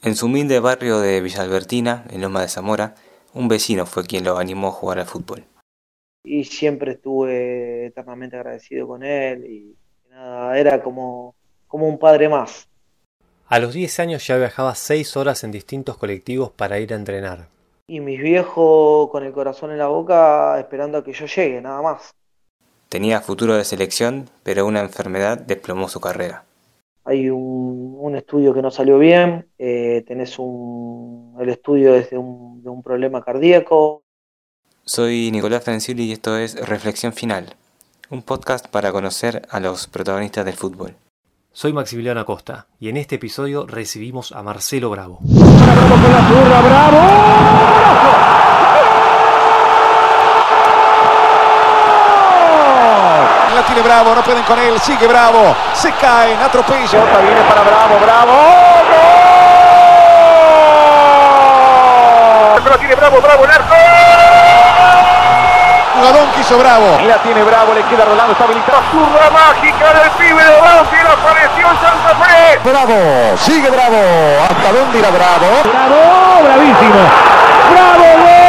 En su humilde barrio de Villa Albertina, en Loma de Zamora, un vecino fue quien lo animó a jugar al fútbol. Y siempre estuve eternamente agradecido con él y nada, era como, como un padre más. A los 10 años ya viajaba 6 horas en distintos colectivos para ir a entrenar. Y mis viejos con el corazón en la boca esperando a que yo llegue, nada más. Tenía futuro de selección, pero una enfermedad desplomó su carrera hay un, estudio que no salió bien, eh, tenés un, el estudio es de un, de un problema cardíaco. Soy Nicolás Franciuli y esto es Reflexión Final, un podcast para conocer a los protagonistas del fútbol. Soy Maximiliano Acosta y en este episodio recibimos a Marcelo Bravo. ¡Bravo con la bravo! Bravo, no pueden con él, sigue Bravo, se caen, atropella. Otra viene para Bravo, Bravo, ¡Gol! La tiene Bravo, Bravo, el arco. Jugadón quiso Bravo. La tiene Bravo, le queda Rolando, está habilitado. Zurra mágica del pibe de Banfield, apareció en Santa Fe. Bravo, sigue Bravo. ¿Hasta dónde irá Bravo? Bravo, bravísimo. Bravo, gol.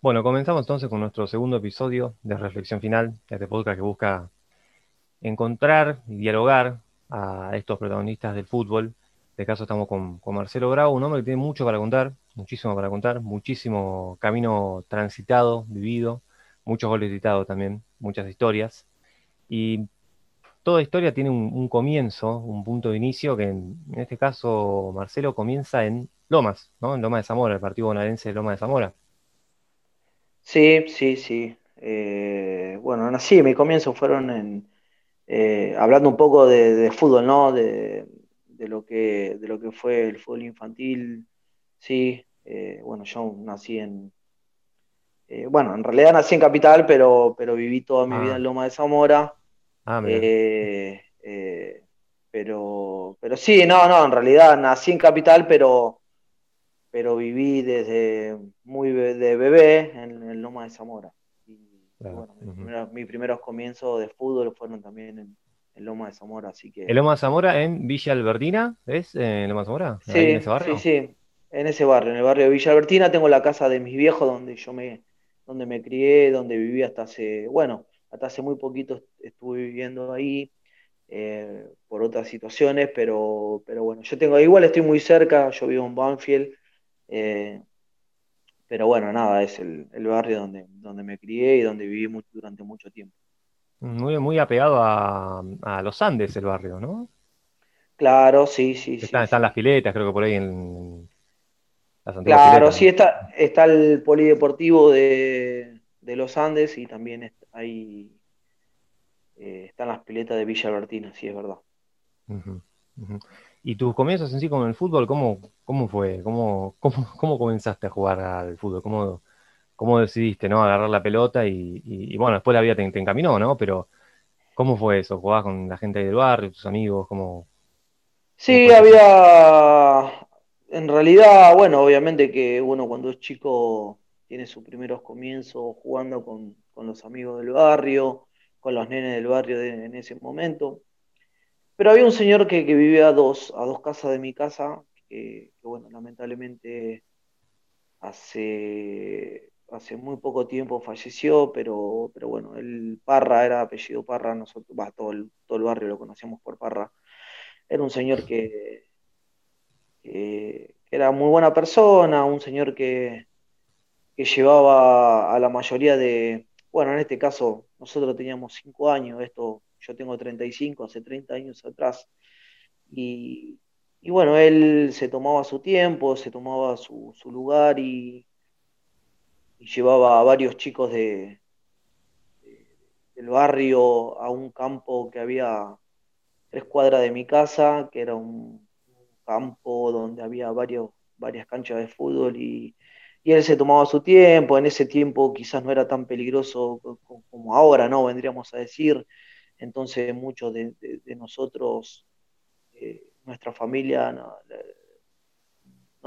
Bueno, comenzamos entonces con nuestro segundo episodio de Reflexión Final, este podcast que busca encontrar y dialogar a estos protagonistas del fútbol. En este caso estamos con, Marcelo Bravo, un hombre que tiene mucho para contar, muchísimo para contar, muchísimo camino transitado, vivido, muchos goles gritados también, muchas historias. Y toda historia tiene un, comienzo, un punto de inicio, que en, este caso Marcelo comienza en Lomas, ¿no? En Lomas de Zamora, el partido bonaerense de Lomas de Zamora. Sí, sí, sí. Eh, bueno, sí, mis comienzos fueron en, eh, hablando un poco de, fútbol, ¿no? De, lo que, de lo que fue el fútbol infantil. Sí, eh, bueno, yo nací en, bueno, en realidad nací en Capital, pero, pero viví toda mi vida en ah. Loma de Zamora. Ah, pero, pero sí, no, no, en realidad nací en Capital, pero pero viví desde muy de bebé en el Loma de Zamora. Y bueno, mis, primeros, comienzos de fútbol fueron también en, Loma de Zamora, así que... ¿El Loma de Zamora en Villa Albertina? ¿Es en Loma de Zamora? Sí, en ese barrio? sí, sí, en ese barrio, en el barrio de Villa Albertina tengo la casa de mis viejos donde yo me, donde me crié, donde viví hasta hace, bueno, hasta hace muy poquito estuve viviendo ahí. Eh, por otras situaciones, pero, pero bueno, yo tengo, igual estoy muy cerca, yo vivo en Banfield, eh, pero bueno, nada, es el, barrio donde, donde me crié y donde viví durante mucho tiempo. Muy, muy apegado a, los Andes el barrio, ¿no? Claro, sí, sí. Están, están las piletas, creo que por ahí en las Claro, sí, está, está el polideportivo de, los Andes y también ahí eh, están las piletas de Villa Albertina, sí, es verdad. ¿Y tus comienzos en sí con el fútbol, cómo, cómo fue? ¿Cómo, cómo, comenzaste a jugar al fútbol? ¿Cómo, cómo decidiste ¿no? agarrar la pelota? Y, bueno, después la vida te, encaminó, ¿no? Pero ¿cómo fue eso? ¿Jugabas con la gente del barrio, tus amigos? ¿Cómo, sí, había... En realidad, bueno, obviamente que uno cuando es chico tiene sus primeros comienzos jugando con, los amigos del barrio, con los nenes del barrio en ese momento. Pero había un señor que, vivía a dos, a dos casas de mi casa, que, bueno, lamentablemente hace, hace muy poco tiempo falleció, pero, pero bueno, el Parra era apellido Parra, nosotros, todo, el, todo el barrio lo conocíamos por Parra. Era un señor que, era muy buena persona, un señor que, que llevaba a la mayoría de, bueno, en este caso nosotros teníamos cinco años, esto yo tengo 35, hace 30 años atrás. Y, bueno, él se tomaba su tiempo, se tomaba su, lugar y, llevaba a varios chicos de, del barrio a un campo que había tres cuadras de mi casa, que era un, campo donde había varios, varias canchas de fútbol y, y él se tomaba su tiempo, en ese tiempo quizás no era tan peligroso como ahora, ¿no? Vendríamos a decir, entonces muchos de, nosotros, eh, nuestra familia, no,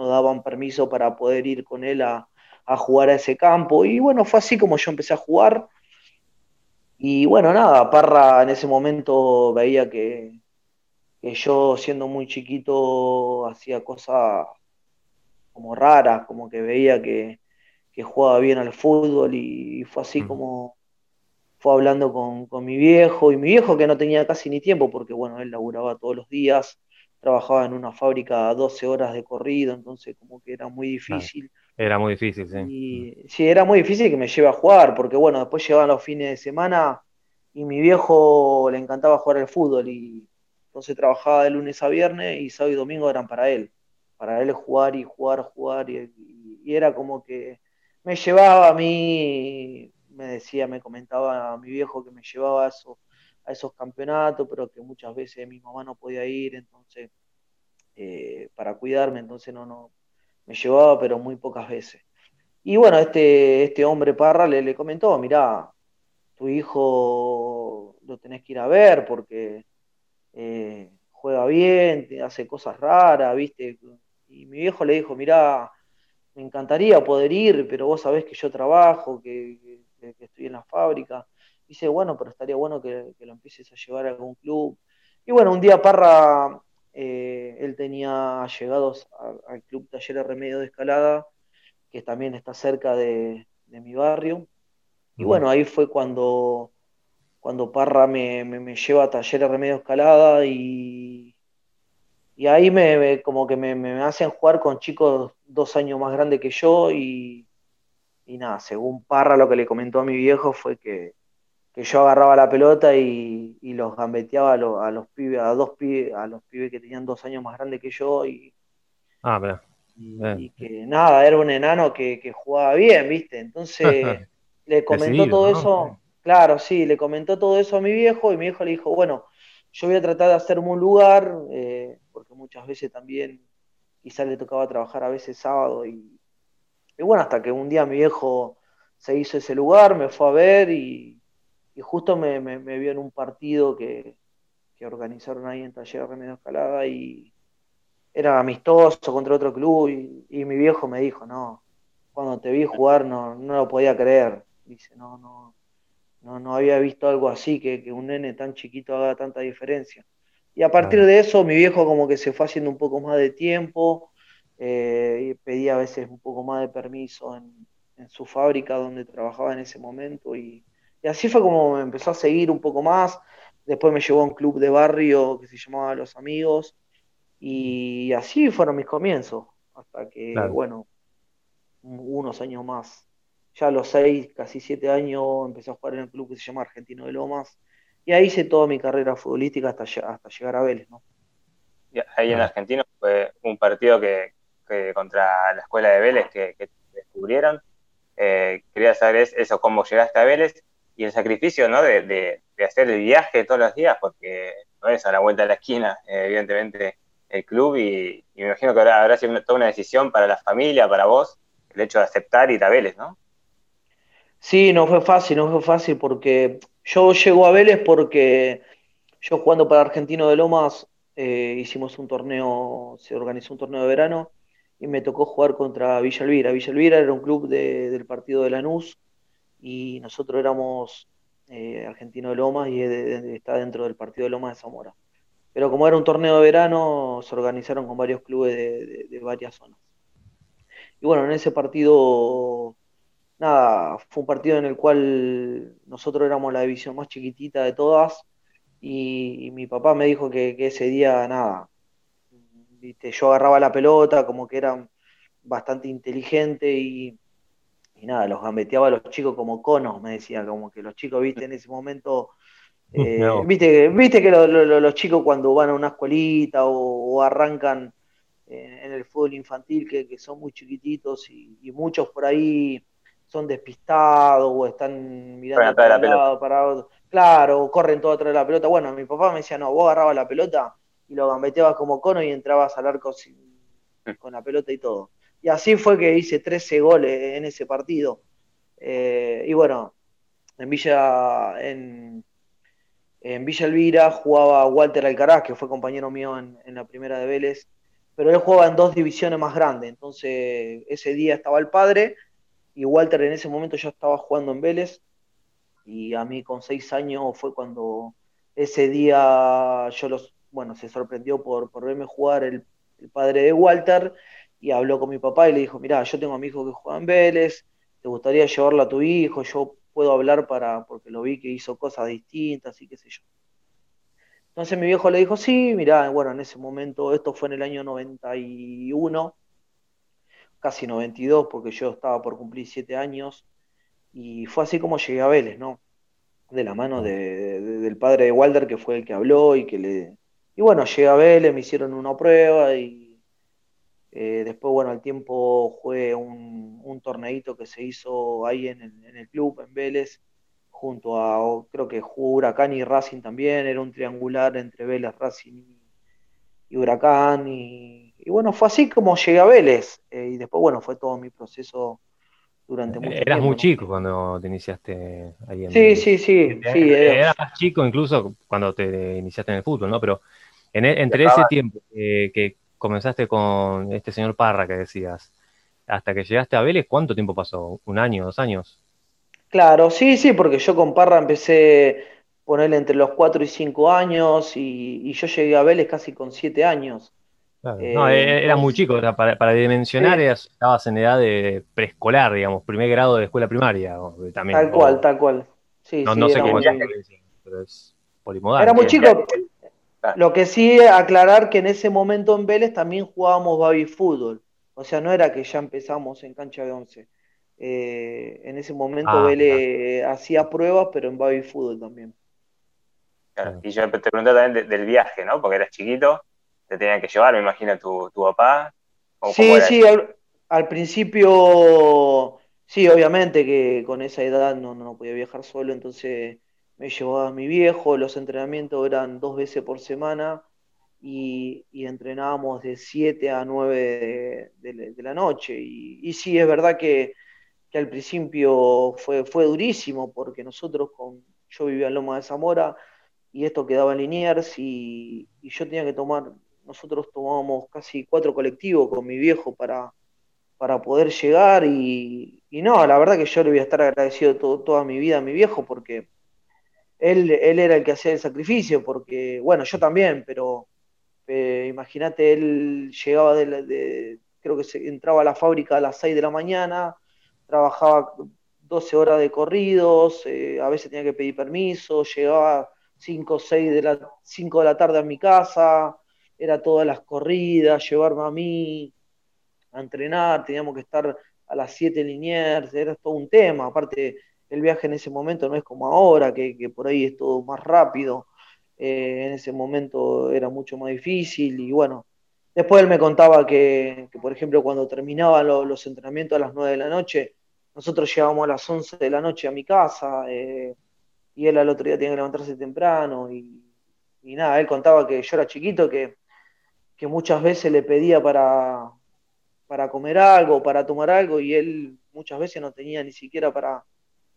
daban permiso para poder ir con él a, jugar a ese campo. Y bueno, fue así como yo empecé a jugar. Y bueno, nada, Parra en ese momento veía que, que yo siendo muy chiquito hacía cosas como raras, como que veía que, que jugaba bien al fútbol y, fue así como fue hablando con, con, mi viejo y mi viejo que no tenía casi ni tiempo porque bueno, él laburaba todos los días, trabajaba en una fábrica 12 horas de corrido, entonces como que era muy difícil. era muy difícil, sí. Y, sí, era muy difícil que me lleve a jugar porque bueno, después llegaban los fines de semana y mi viejo le encantaba jugar al fútbol y entonces trabajaba de lunes a viernes y sábado y domingo eran para él. Para él jugar y jugar, jugar y, y era como que me llevaba a mí, me decía, me comentaba a mi viejo que me llevaba a, a esos campeonatos, pero que muchas veces mi mamá no podía ir, entonces, eh, para cuidarme, entonces no, no, me llevaba, pero muy pocas veces. Y bueno, este, este hombre Parra le, le comentó, mirá, tu hijo lo tenés que ir a ver porque eh, juega bien, hace cosas raras, ¿viste? Y mi viejo le dijo, mirá, me encantaría poder ir, pero vos sabés que yo trabajo, que, estoy en la fábrica. Dice, bueno, pero estaría bueno que, lo empieces a llevar a algún club. Y bueno, un día Parra, eh, él tenía llegados al club Taller Remedio de Escalada, que también está cerca de, mi barrio. Y bueno, ahí fue cuando, cuando Parra me, me lleva a Taller Remedio de Escalada y, y ahí me, como que me, hacen jugar con chicos dos años más grandes que yo y, nada, según Parra lo que le comentó a mi viejo fue que, yo agarraba la pelota y, los gambeteaba a, los pibes, a dos pibes, a los pibes que tenían dos años más grandes que yo y, ah, y, que nada, era un enano que, jugaba bien, ¿viste? Entonces le comentó todo eso, claro, sí, le comentó todo eso a mi viejo y mi viejo le dijo, bueno, yo voy a tratar de hacerme un lugar, eh, porque muchas veces también quizás le tocaba trabajar a veces sábado y, bueno, hasta que un día mi viejo se hizo ese lugar, me fue a ver y, justo me, vio en un partido que, organizaron ahí en Taller Remedio Escalada y era amistoso contra otro club y, mi viejo me dijo, no, cuando te vi jugar no, no lo podía creer. Dice, no, no, no, no había visto algo así, que, un nene tan chiquito haga tanta diferencia. Y a partir de eso mi viejo como que se fue haciendo un poco más de tiempo, eh, pedía a veces un poco más de permiso en, su fábrica donde trabajaba en ese momento y, así fue como me empezó a seguir un poco más. Después me llevó a un club de barrio que se llamaba Los Amigos y así fueron mis comienzos, hasta que, bueno, unos años más ya a los seis, casi siete años, empecé a jugar en el club que se llama Argentino de Lomas. Y ahí hice toda mi carrera futbolística hasta, hasta llegar a Vélez, ¿no? ahí en Argentino fue un partido que, contra la escuela de Vélez que, descubrieron. Eh, quería saber eso, cómo llegaste a Vélez y el sacrificio, ¿no? De, hacer el viaje todos los días, porque no es a la vuelta de la esquina, evidentemente, el club. Y, me imagino que habrá, habrá sido toda una decisión para la familia, para vos, el hecho de aceptar ir a Vélez, ¿no? Sí, no fue fácil, no fue fácil porque yo llego a Vélez porque yo jugando para Argentino de Lomas eh, hicimos un torneo, se organizó un torneo de verano y me tocó jugar contra Villa Elvira. Villa Elvira era un club del partido de Lanús y nosotros éramos eh, Argentino de Lomas y está dentro del partido de Lomas de Zamora. Pero como era un torneo de verano, se organizaron con varios clubes de varias zonas. Y bueno, en ese partido nada, fue un partido en el cual nosotros éramos la división más chiquitita de todas y, mi papá me dijo que, ese día, nada, ¿viste? yo agarraba la pelota, como que era bastante inteligente y, nada, los gambeteaba a los chicos como conos, me decía, como que los chicos, viste, en ese momento... Eh, viste, viste que los chicos cuando van a una escuelita o, arrancan en el fútbol infantil que, son muy chiquititos y, muchos por ahí son despistados o están mirando para lado, para Claro, corren todo atrás de la pelota. Bueno, mi papá me decía, no, vos agarrabas la pelota y lo gambeteabas como cono y entrabas al arco con la pelota y todo. Y así fue que hice 13 goles en ese partido. Eh, y bueno, en Villa, en, Villa Elvira jugaba Walter Alcaraz, que fue compañero mío en, en la primera de Vélez, pero él jugaba en dos divisiones más grandes. Entonces, ese día estaba el padre y Walter en ese momento ya estaba jugando en Vélez Y a mí con seis años fue cuando ese día yo los, bueno, se sorprendió por, por verme jugar el, el padre de Walter y habló con mi papá y le dijo, mira, yo tengo a mi hijo que juega en Vélez, ¿te gustaría llevarlo a tu hijo? Yo puedo hablar para, porque lo vi que hizo cosas distintas y qué sé yo. Entonces mi viejo le dijo, sí, mira, bueno, en ese momento, esto fue en el año 91, casi 92, porque yo estaba por cumplir siete años, y fue así como llegué a Vélez, ¿no? De la mano de, del padre de Walter, que fue el que habló y que le... Y bueno, llegué a Vélez, me hicieron una prueba y eh, después, bueno, al tiempo jugué un, un torneito que se hizo ahí en el, en el, club, en Vélez, junto a, creo que jugó Huracán y Racing también, era un triangular entre Vélez, Racing y, Huracán. Y, y, bueno, fue así como llegué a Vélez. Eh, y después, bueno, fue todo mi proceso durante mucho Eras tiempo. muy chico cuando te iniciaste ahí en Sí, sí, sí. sí era, era- más chico incluso cuando te iniciaste en el fútbol, ¿no? Pero en e- entre ese tiempo eh, que comenzaste con este señor Parra que decías, hasta que llegaste a Vélez, ¿cuánto tiempo pasó? ¿Un año, dos años? Claro, sí, sí, porque yo con Parra empecé ponerle entre los 4 y 5 años y, y yo llegué a Vélez casi con 7 años. Claro. Eh, no, e- era muy chico, era para, para dimensionar estabas en edad de preescolar, digamos, primer grado de escuela primaria. también, Tal o- cual, tal cual. Sí, No, sí, no sé era cómo es pero es polimodal. Era muy chico. Claro. Lo que sí, aclarar que en ese momento en Vélez también jugábamos baby fútbol. O sea, no era que ya empezamos en cancha de 11. Eh, en ese momento Ah, Vélez hacía pruebas, pero en baby fútbol también. Claro. Y yo te preguntaba también de- del viaje, ¿no? Porque eras chiquito, te tenían que llevar, me imagino, tu, tu papá. ¿Cómo- Sí, sí, al, al principio, sí, obviamente que con esa edad no, no podía viajar solo, entonces me llevaba mi viejo, los entrenamientos eran dos veces por semana y, y entrenábamos de 7 a 9 de, de- de la noche. Y, y sí, es verdad que, que al principio fue, fue durísimo porque nosotros con, yo vivía en Loma de Zamora y esto quedaba en Liniers y, y yo tenía que tomar, nosotros tomábamos casi cuatro colectivos con mi viejo para, para poder llegar y, no, la verdad que yo le voy a estar agradecido to- toda mi vida a mi viejo porque él, él era el que hacía el sacrificio, porque, bueno, yo también, pero eh, imagínate, él llegaba de, de- creo que se, entraba a la fábrica a las 6 de la mañana, trabajaba 12 horas de corridos, eh, a veces tenía que pedir permiso, llegaba 5 o 6 de la, 5 de la tarde a mi casa, era todas las corridas, llevarme a mí a entrenar, teníamos que estar a las 7 en Liniers, era todo un tema, aparte el viaje en ese momento no es como ahora, que, que por ahí es todo más rápido, eh, en ese momento era mucho más difícil y bueno, después él me contaba que, por ejemplo, cuando terminaban lo- los entrenamientos a las 9 de la noche, nosotros llegábamos a las 11 de la noche a mi casa eh, y él al otro día tenía que levantarse temprano y, y nada, él contaba que yo era chiquito, que, que muchas veces le pedía para, para comer algo, para tomar algo y él muchas veces no tenía ni siquiera para,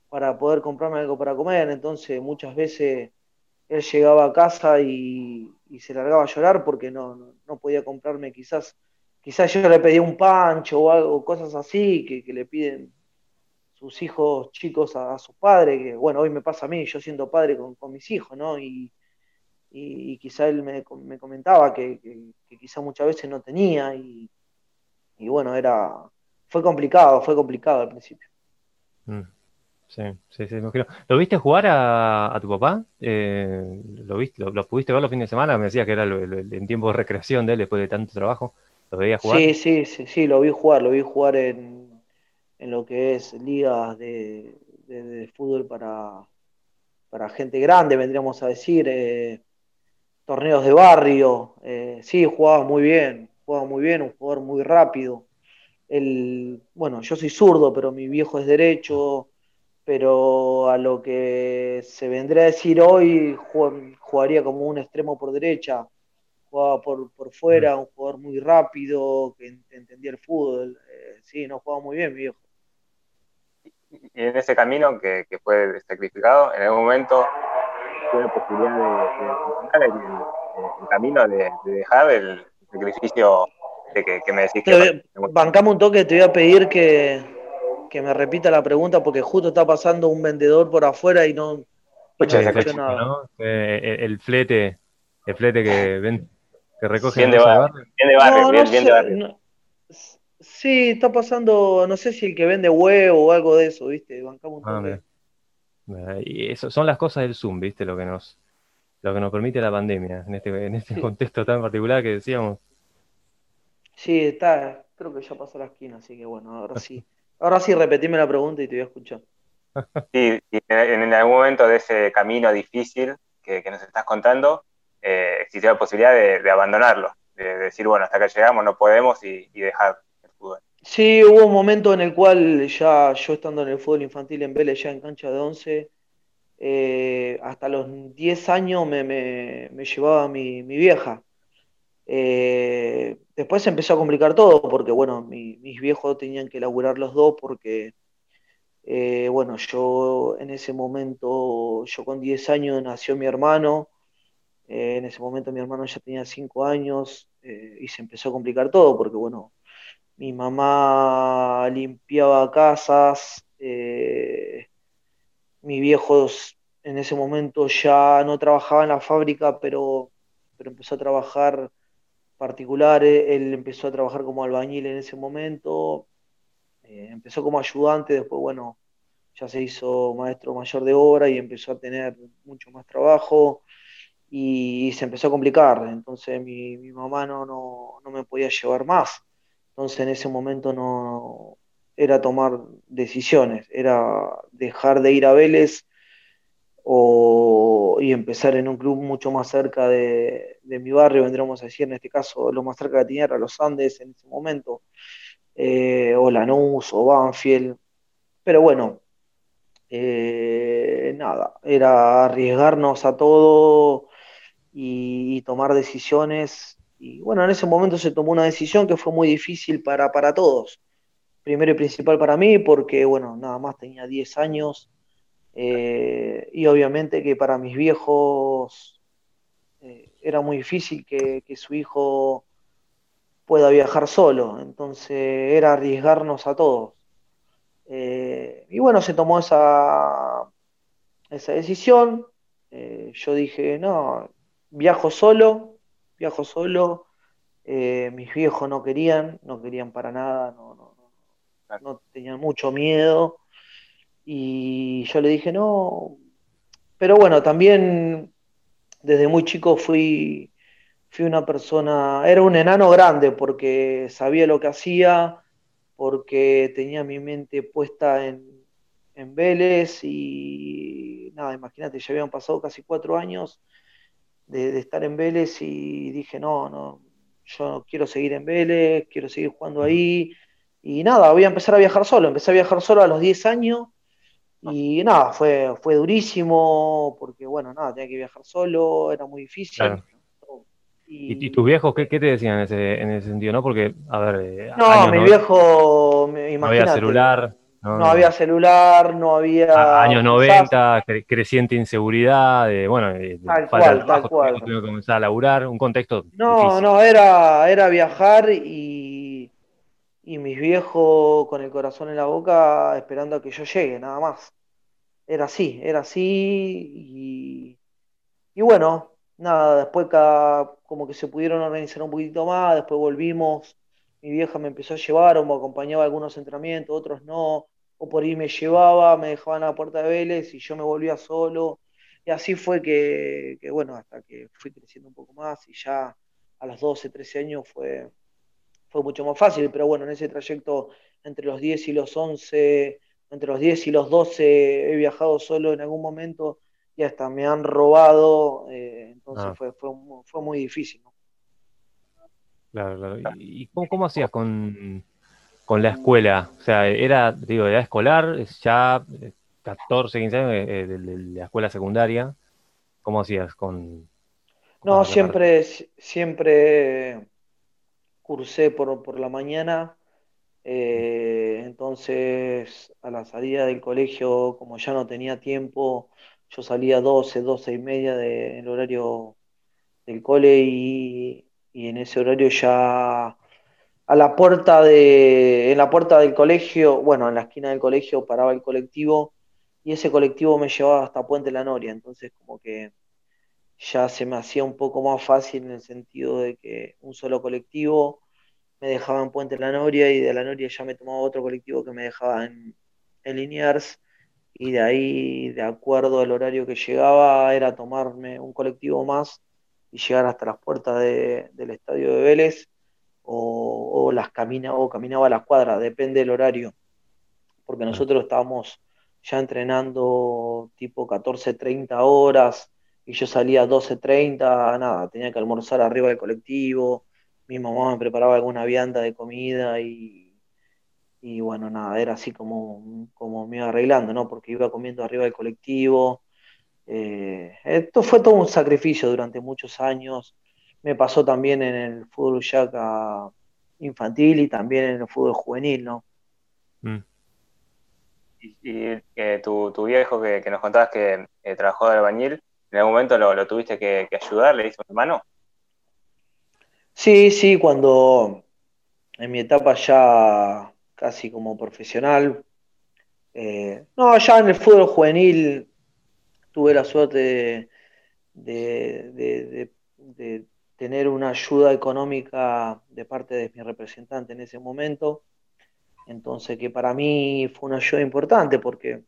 para poder comprarme algo para comer, entonces muchas veces él llegaba a casa y, se largaba a llorar porque no, no, no podía comprarme quizás, quizás yo le pedía un pancho o algo, cosas así que, que le piden sus hijos chicos a, a sus padres, que bueno, hoy me pasa a mí, yo siendo padre con, con mis hijos, ¿no? Y, y, y quizá él me, me comentaba que, que, que, quizá muchas veces no tenía y, y, bueno, era, fue complicado, fue complicado al principio. Mm. Sí, sí, sí, me imagino. ¿Lo viste jugar a, a tu papá? Eh, ¿lo, viste, lo, lo, pudiste ver los fines de semana? Me decías que era en tiempo de recreación de él después de tanto trabajo. ¿Lo veías jugar? Sí, sí, sí, sí, lo vi jugar, lo vi jugar en, en lo que es ligas de, de, de fútbol para, para gente grande, vendríamos a decir, eh, torneos de barrio. Eh, sí, jugaba muy bien, jugaba muy bien, un jugador muy rápido. El, bueno, yo soy zurdo, pero mi viejo es derecho pero a lo que se vendría a decir hoy, jugaría como un extremo por derecha, jugaba por, por fuera, un jugador muy rápido, que entendía el fútbol. Eh, sí, no jugaba muy bien, mi viejo. Y en ese camino que, que fue sacrificado, en algún momento la posibilidad de, de, de el, camino de, de, dejar el sacrificio de que, que me decís que. Bancame un toque, te voy a pedir que que me repita la pregunta porque justo está pasando un vendedor por afuera y no, Escucha, no nada. ¿no? Eh, el, flete, el flete que ven, que recoge Bien de barrio. barrio. Bien de barrio, No, bien, no bien sé, de barrio. no- Sí, está pasando, no sé si el que vende huevo o algo de eso, ¿viste? Bancamos un Ah, toque. mira. Y eso son las cosas del Zoom, ¿viste? Lo que nos, lo que nos permite la pandemia en este, en este Sí. contexto tan particular que decíamos. Sí, está, creo que ya pasó la esquina, así que bueno, ahora sí. Ahora sí, repetime la pregunta y te voy a escuchar. Sí, y en, en algún momento de ese camino difícil que, que nos estás contando, eh, existió la posibilidad de, de abandonarlo, de, de decir, bueno, hasta acá llegamos, no podemos y, y dejar el fútbol. Sí, hubo un momento en el cual ya yo estando en el fútbol infantil en Vélez, ya en cancha de 11, eh, hasta los 10 años me, llevaba mi, mi vieja. Eh, después se empezó a complicar todo porque, bueno, mi- mis viejos tenían que laburar los dos porque, eh, bueno, yo en ese momento, yo con 10 años nació mi hermano, en ese momento mi hermano ya tenía 5 años y se empezó a complicar todo porque, bueno, mi mamá limpiaba casas, eh, mis viejos en ese momento ya no trabajaba en la fábrica, pero, pero empezó a trabajar particular, él empezó a trabajar como albañil en ese momento, eh, empezó como ayudante, después, bueno, ya se hizo maestro mayor de obra y empezó a tener mucho más trabajo y, se empezó a complicar, entonces mi, mi mamá no, no, no me podía llevar más. Entonces en ese momento no era tomar decisiones, era dejar de ir a Vélez o, y empezar en un club mucho más cerca de, de mi barrio, vendríamos a decir, en este caso lo más cerca tenía era los Andes en ese momento, eh, o Lanús o Banfield, pero bueno, eh, nada, era arriesgarnos a todo y tomar decisiones. Y bueno, en ese momento se tomó una decisión que fue muy difícil para, para todos. Primero y principal para mí, porque bueno, nada más tenía 10 años. eh, y obviamente que para mis viejos eh, era muy difícil que, que su hijo pueda viajar solo. Entonces era arriesgarnos a todos. Eh, y bueno, se tomó esa, esa decisión. Yo dije, no, viajo solo, viajo solo. Eh, mis viejos no querían, no querían para nada, no, no, no, no tenían mucho miedo. Y yo le dije, no. Pero bueno, también desde muy chico fui, fui una persona, era un enano grande porque sabía lo que hacía, porque tenía mi mente puesta en, en Vélez y nada, imagínate, ya habían pasado casi cuatro años de, de estar en Vélez y dije, no, no, yo quiero seguir en Vélez, quiero seguir jugando ahí. Y nada, voy a empezar a viajar solo. Empecé a viajar solo a los 10 años y nada, fue, fue durísimo porque, bueno, nada, tenía que viajar solo, era muy difícil. Claro. Y, ¿Y, y tus viejos qué, qué te decían en ese, en ese sentido? ¿No? Porque, a ver, eh, no, mi no- viejo, me- no había imagínate, celular, no, no había celular, no había... a- años quizás- 90, cre- creciente inseguridad, de, bueno, de, de Tal de cual, tal cual. que comenzar a laburar, un contexto No, difícil. no, era, era viajar y, y mis viejos con el corazón en la boca esperando a que yo llegue, nada más. Era así, era así y, y bueno, nada, después cada, como que se pudieron organizar un poquito más, después volvimos, mi vieja me empezó a llevar o me acompañaba a algunos entrenamientos, otros no, o por ahí me llevaba, me dejaban a la puerta de Vélez y yo me volvía solo. Y así fue que, que, bueno, hasta que fui creciendo un poco más y ya a los 12, 13 años fue, fue mucho más fácil, pero bueno, en ese trayecto entre los 10 y los 11, entre los 10 y los 12 he viajado solo en algún momento y hasta me han robado, eh, entonces Ah. fue, fue, mu- fue muy difícil. ¿no? Claro, claro. ¿Y y cómo, cómo hacías con, con la escuela? O sea, era, digo, de edad escolar, es ya eh, 14, 15 años eh, de, de- de la escuela secundaria. ¿Cómo hacías con...? No, con- siempre, si- siempre cursé por, por la mañana, eh, entonces a la salida del colegio, como ya no tenía tiempo, yo salía 12, 12 y media del horario del cole y, y en ese horario ya a la puerta de, en la puerta del colegio, bueno, en la esquina del colegio paraba el colectivo y ese colectivo me llevaba hasta Puente La Noria, entonces como que ya se me hacía un poco más fácil en el sentido de que un solo colectivo me dejaba en Puente La Noria y de La Noria ya me tomaba otro colectivo que me dejaba en, en Liniers y de ahí, de acuerdo al horario que llegaba, era tomarme un colectivo más y llegar hasta las puertas del estadio de Vélez o, las camina, o caminaba a las cuadras, depende del horario, porque nosotros estábamos ya entrenando tipo 14, 30 horas y yo salía a 12.30, nada, tenía que almorzar arriba del colectivo, mi mamá me preparaba alguna vianda de comida y, y bueno, nada, era así como, como me iba arreglando, ¿no? Porque iba comiendo arriba del colectivo. Eh, esto fue todo un sacrificio durante muchos años. Me pasó también en el fútbol ya infantil y también en el fútbol juvenil, ¿no? Mm. Y, eh, tu, viejo que, nos contabas que trabajó de albañil, ¿En algún momento lo, tuviste que, ayudar? ¿Le hizo un hermano? Sí, sí, cuando en mi etapa ya casi como profesional, eh, no, ya en el fútbol juvenil tuve la suerte de, tener una ayuda económica de parte de mi representante en ese momento. Entonces, que para mí fue una ayuda importante porque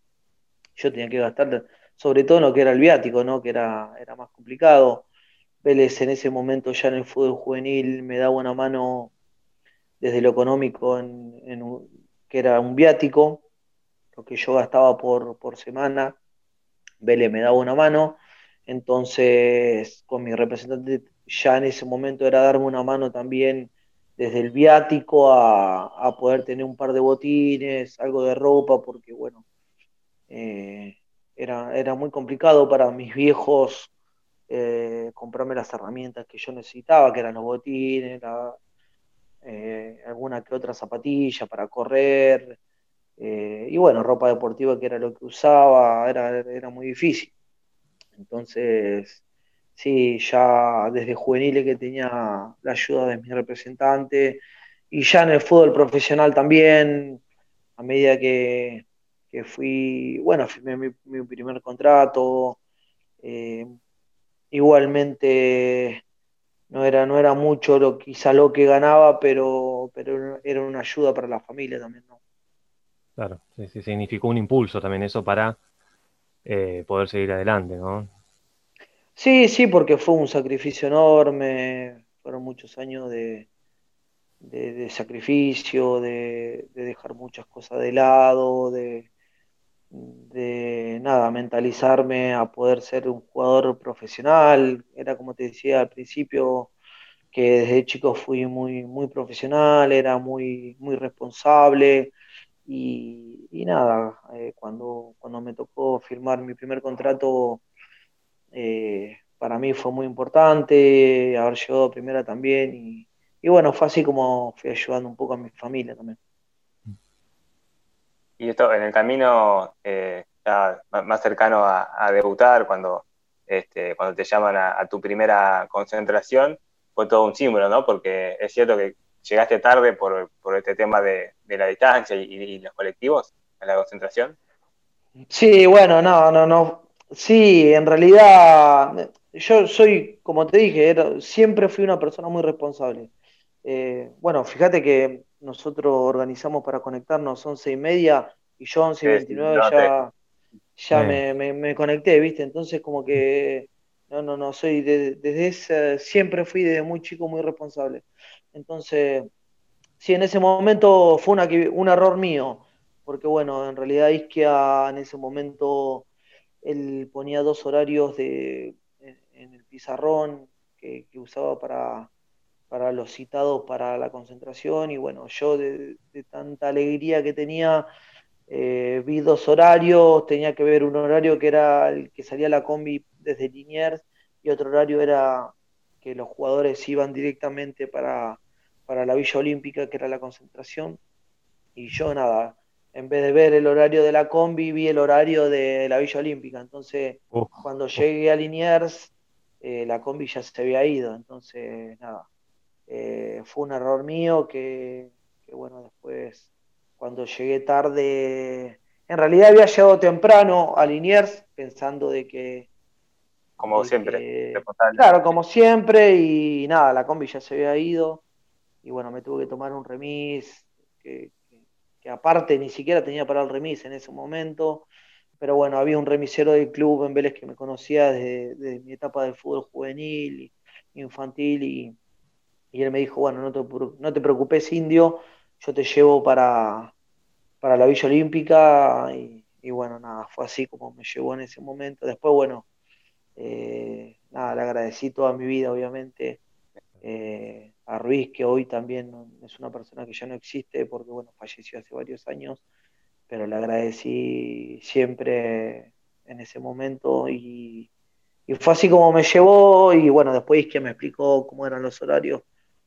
yo tenía que gastar sobre todo en lo que era el viático, ¿no? que era, era más complicado. Vélez en ese momento ya en el fútbol juvenil me daba una mano desde lo económico, en, que era un viático, lo que yo gastaba por, por semana, Vélez me daba una mano, entonces con mi representante ya en ese momento era darme una mano también desde el viático a, a poder tener un par de botines, algo de ropa, porque bueno, eh, era, era muy complicado para mis viejos eh, comprarme las herramientas que yo necesitaba, que eran los botines, eh, alguna que otra zapatilla para correr, y bueno, ropa deportiva que era lo que usaba, era, era muy difícil. Entonces, sí, ya desde juveniles que tenía la ayuda de mi representante, y ya en el fútbol profesional también, a medida que, que fui, bueno, firmé mi, primer contrato, eh, igualmente no era, no era mucho lo quizá lo que ganaba, pero, pero era una ayuda para la familia también, ¿no? Claro, sí, significó un impulso también eso para eh, poder seguir adelante, ¿no? Sí, sí, porque fue un sacrificio enorme, fueron muchos años de, de, sacrificio, de, dejar muchas cosas de lado, de, de nada, mentalizarme a poder ser un jugador profesional. Era como te decía al principio, que desde chico fui muy, muy profesional, era muy, muy responsable. Y, nada, eh, cuando, cuando me tocó firmar mi primer contrato, eh, para mí fue muy importante, haber llegado a primera también. Y, y bueno, fue así como fui ayudando un poco a mi familia también. Y esto en el camino eh, más cercano a, debutar, cuando, este, cuando te llaman a, tu primera concentración, fue todo un símbolo, ¿no? Porque es cierto que llegaste tarde por, este tema de, la distancia y, los colectivos a la concentración. Sí, bueno, no, no, no. Sí, en realidad yo soy, como te dije, siempre fui una persona muy responsable. Eh, bueno, fíjate que nosotros organizamos para conectarnos 11 y media y yo 11 y 29 ya, ya me, conecté, ¿viste? Entonces como que no, no, no, soy desde ese, siempre fui desde muy chico muy responsable. Entonces, sí, en ese momento fue una, un error mío, porque bueno, en realidad Isquia en ese momento él ponía dos horarios de, en, el pizarrón que usaba para para los citados para la concentración. Y bueno, yo de, tanta alegría que tenía, eh, vi dos horarios, tenía que ver un horario que era el que salía la combi desde Liniers y otro horario era que los jugadores iban directamente para, la Villa Olímpica, que era la concentración, y yo nada, en vez de ver el horario de la combi, vi el horario de la Villa Olímpica, entonces cuando llegué a Liniers, eh, la combi ya se había ido, entonces nada Eh, fue un error mío que, que, bueno, después cuando llegué tarde, en realidad había llegado temprano a Liniers pensando de que... Como de siempre. que- claro, como siempre y nada, la combi ya se había ido y bueno, me tuve que tomar un remis que, que- aparte ni siquiera tenía para el remis en ese momento, pero bueno, había un remisero del club en Vélez que me conocía desde, mi etapa del fútbol juvenil, infantil y, y él me dijo, bueno, no te, no te preocupes, indio, yo te llevo para, para la Villa Olímpica y, y bueno, nada, fue así como me llevó en ese momento. Después, bueno, eh, nada, le agradecí toda mi vida, obviamente, eh, a Ruiz, que hoy también es una persona que ya no existe porque, bueno, falleció hace varios años, pero le agradecí siempre en ese momento y, y fue así como me llevó y bueno, después que me explicó cómo eran los horarios,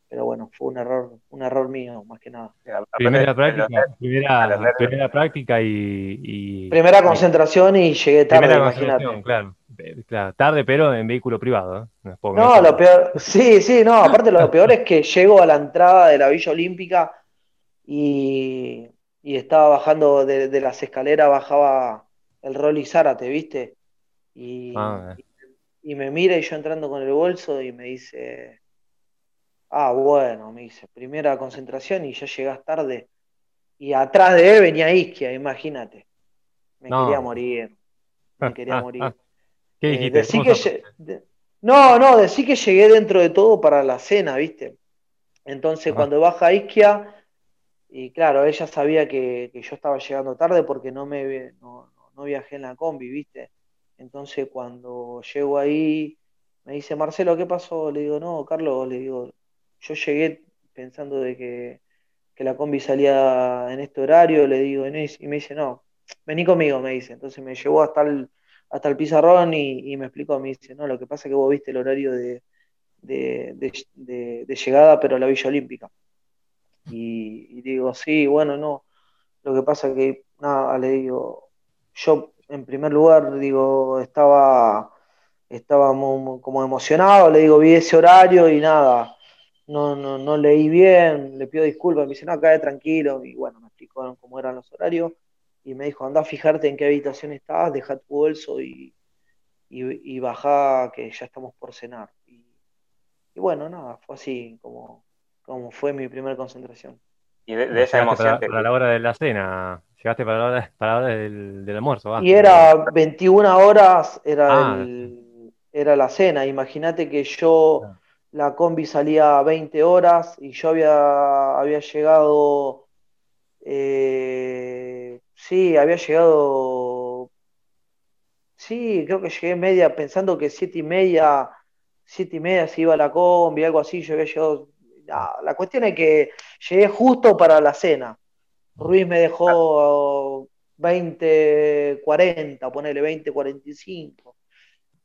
pero bueno, fue un error, un error mío, más que nada. Primera práctica, primera, primera práctica y, y- Primera concentración y llegué tarde, primera imagínate. claro. Eh, claro. Tarde, pero en vehículo privado. ¿eh? No, No, lo peor, sí, sí, no, aparte lo peor es que llego a la entrada de la Villa Olímpica y, y estaba bajando de, de las escaleras, bajaba el Rolly Zárate, ¿viste? Y, Ah, y me mira y yo entrando con el bolso y me dice, ah, bueno, me dice, primera concentración y ya llegás tarde. Y atrás de él venía Isquia, imagínate. Me No. quería morir, me quería morir. ¿Qué Eh, dijiste? decí ¿Cómo que de- no, no, decí que llegué dentro de todo para la cena, ¿viste? Entonces Ajá. cuando baja Isquia, y claro, ella sabía que, que yo estaba llegando tarde porque no me no, no- viajé en la combi, ¿viste? Entonces cuando llego ahí, me dice, Marcelo, ¿qué pasó? Le digo, no, Carlos, le digo, yo llegué pensando de que, que la combi salía en este horario, le digo, y me- y me dice, no, vení conmigo, me dice. Entonces me llevó hasta el, hasta el pizarrón y, y me explicó, me dice, no, lo que pasa es que vos viste el horario de, de, llegada, pero a la Villa Olímpica. Y, digo, sí, bueno, no, lo que pasa es que, nada, le digo, yo en primer lugar, digo, estaba, estaba como emocionado, le digo, vi ese horario y nada, no, no, no leí bien, le pido disculpas, me dice, no, cae tranquilo, y bueno, me explicaron cómo eran los horarios, y me dijo, anda a fijarte en qué habitación estás, deja tu bolso y, y, y bajá que ya estamos por cenar. Y, y bueno, nada, fue así como, como fue mi primera concentración. Y de, de esa Llegaste emoción para, que para la hora de la cena. Llegaste para la hora, para la hora del, del almuerzo. Y era 21 horas, era, Ah, el- era la cena. Imagínate que yo, Claro. la combi salía a 20 horas y yo había, había llegado, eh, sí, había llegado, sí, creo que llegué media, pensando que siete y media, siete y media se iba la combi, algo así, yo había llegado, la cuestión es que llegué justo para la cena. Ruiz me dejó 20, 40, ponele 20, 45.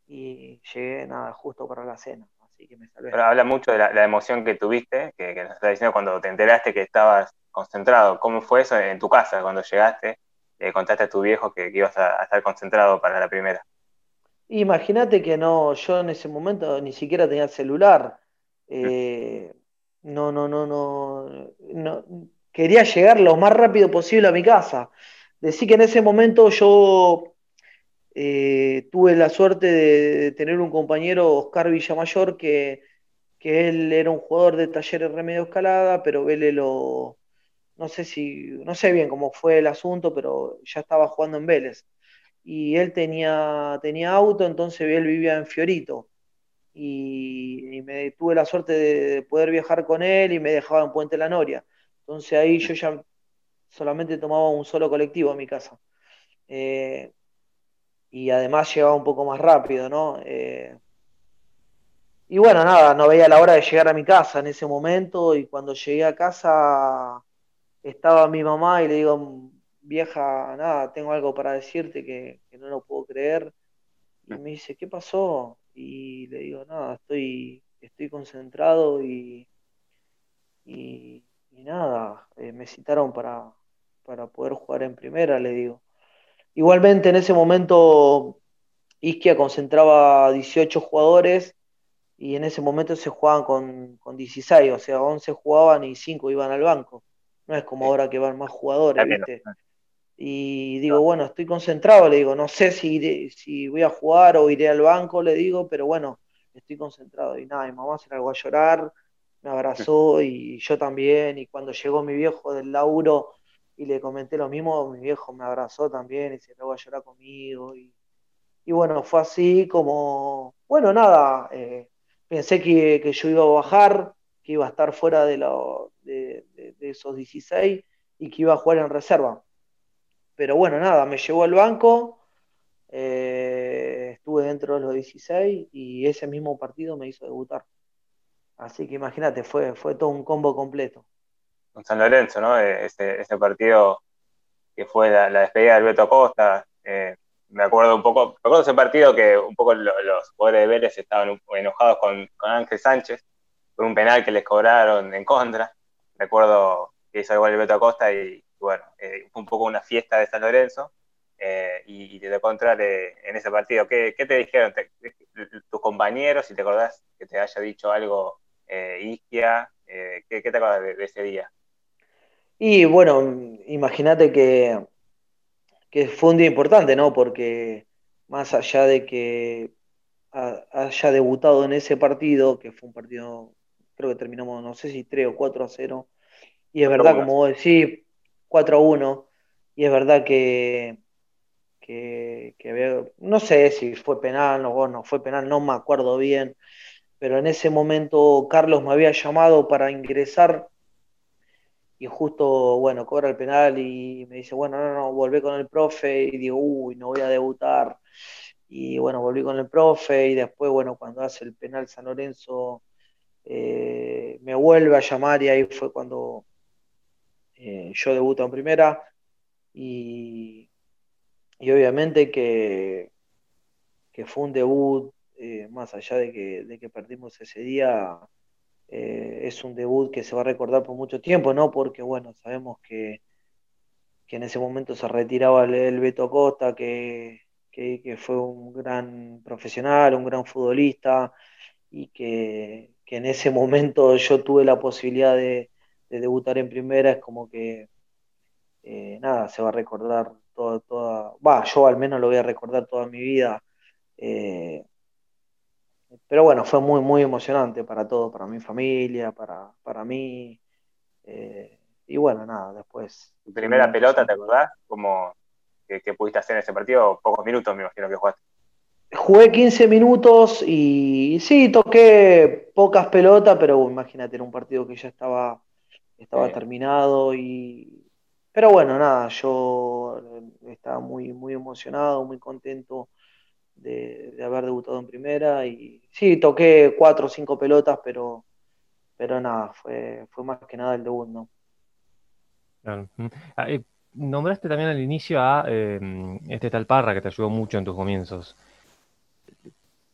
Y llegué nada, justo para la cena. Así que me salvé. Pero habla mucho de la, emoción que tuviste, que, que nos está diciendo cuando te enteraste que estabas concentrado. ¿Cómo fue eso en tu casa cuando llegaste? Le contaste a tu viejo que, que ibas a, a estar concentrado para la primera. Imagínate que no, yo en ese momento ni siquiera tenía celular. Eh, no, no, no, no, no. Quería llegar lo más rápido posible a mi casa. Decí que en ese momento yo eh, tuve la suerte de, de tener un compañero, Oscar Villamayor, que, que él era un jugador de Talleres Remedio Escalada, pero Vélez lo, no sé si, no sé bien cómo fue el asunto, pero ya estaba jugando en Vélez. Y él tenía, tenía auto, entonces él vivía en Fiorito. Y, me tuve la suerte de, de poder viajar con él y me dejaba en Puente La Noria. Entonces ahí yo ya solamente tomaba un solo colectivo a mi casa. Eh, y además llegaba un poco más rápido, ¿no? Eh, y bueno, nada, no veía la hora de llegar a mi casa en ese momento y cuando llegué a casa estaba mi mamá y le digo, vieja, nada, tengo algo para decirte que, no lo puedo creer. Y me dice, ¿qué pasó? Y le digo, nada, estoy, estoy concentrado y, y, y nada, eh, me citaron para, para poder jugar en primera, le digo. Igualmente en ese momento Isquia concentraba 18 jugadores y en ese momento se jugaban con, con 16, o sea, 11 jugaban y 5 iban al banco. No es como ahora que van más jugadores, ¿viste? Y digo, bueno, estoy concentrado, le digo, no sé si, si voy a jugar o iré al banco, le digo, pero bueno, estoy concentrado. Y nada, mi mamá se largó a llorar, me abrazó y yo también. Y cuando llegó mi viejo del laburo y le comenté lo mismo, mi viejo me abrazó también y se largó a llorar conmigo. Y, y bueno, fue así como, bueno, nada, eh, pensé que, que, yo iba a bajar, que iba a estar fuera de, lo, de, de, de esos 16 y que iba a jugar en reserva pero bueno, nada, me llevó al banco, eh, estuve dentro de los 16 y ese mismo partido me hizo debutar. Así que imagínate, fue, fue todo un combo completo. Con San Lorenzo, ¿no? Eh, ese, ese partido que fue la, despedida del Beto Costa. Eh, me acuerdo un poco, me de ese partido que un poco los, los jugadores de Vélez estaban enojados con, con Ángel Sánchez por un penal que les cobraron en contra. Recuerdo que hizo igual el Beto Acosta y, bueno, eh, fue un poco una fiesta de San Lorenzo eh, y, y, te tocó entrar eh, en ese partido. ¿Qué, te dijeron tus compañeros, si te acordás que te haya dicho algo eh, Isquia? ¿qué, ¿qué, te acordás de, de, ese día? Y bueno, imagínate que, que fue un día importante, ¿no? Porque más allá de que haya debutado en ese partido, que fue un partido, creo que terminamos, no sé si 3 o 4 a 0, y es verdad, como vos decís, 4 a 1. Y es verdad que, que, no sé si fue penal o no fue penal, no me acuerdo bien. Pero en ese momento Carlos me había llamado para ingresar y justo, bueno, cobra el penal y me dice, bueno, no, no, volvé con el profe y digo, uy, no voy a debutar. Y bueno, volví con el profe y después, bueno, cuando hace el penal San Lorenzo, eh, me vuelve a llamar y ahí fue cuando eh, yo debuto en primera y, y obviamente que, que, fue un debut, eh, más allá de que, de que, perdimos ese día, eh, es un debut que se va a recordar por mucho tiempo, ¿no? Porque, bueno, sabemos que, que en ese momento se retiraba el, el Beto Costa, que, que, fue un gran profesional, un gran futbolista y que, que en ese momento yo tuve la posibilidad de de debutar en primera es como que eh, nada, se va a recordar toda, toda, va, yo al menos lo voy a recordar toda mi vida. Eh, pero bueno, fue muy, muy emocionante para todos, para mi familia, para, para mí. Eh, y bueno, nada, después. ¿Tu primera pelota, te acordás? ¿Cómo que, pudiste hacer en ese partido? Pocos minutos, me imagino que jugaste. Jugué 15 minutos y sí, toqué pocas pelotas, pero imagínate, era un partido que ya estaba estaba terminado y pero bueno, nada, yo estaba muy, muy emocionado, muy contento de, de, haber debutado en primera y sí, toqué cuatro o cinco pelotas, pero, pero nada, fue, fue más que nada el debut, ¿no? Claro. Ah, eh, nombraste también al inicio a eh, este tal Parra que te ayudó mucho en tus comienzos.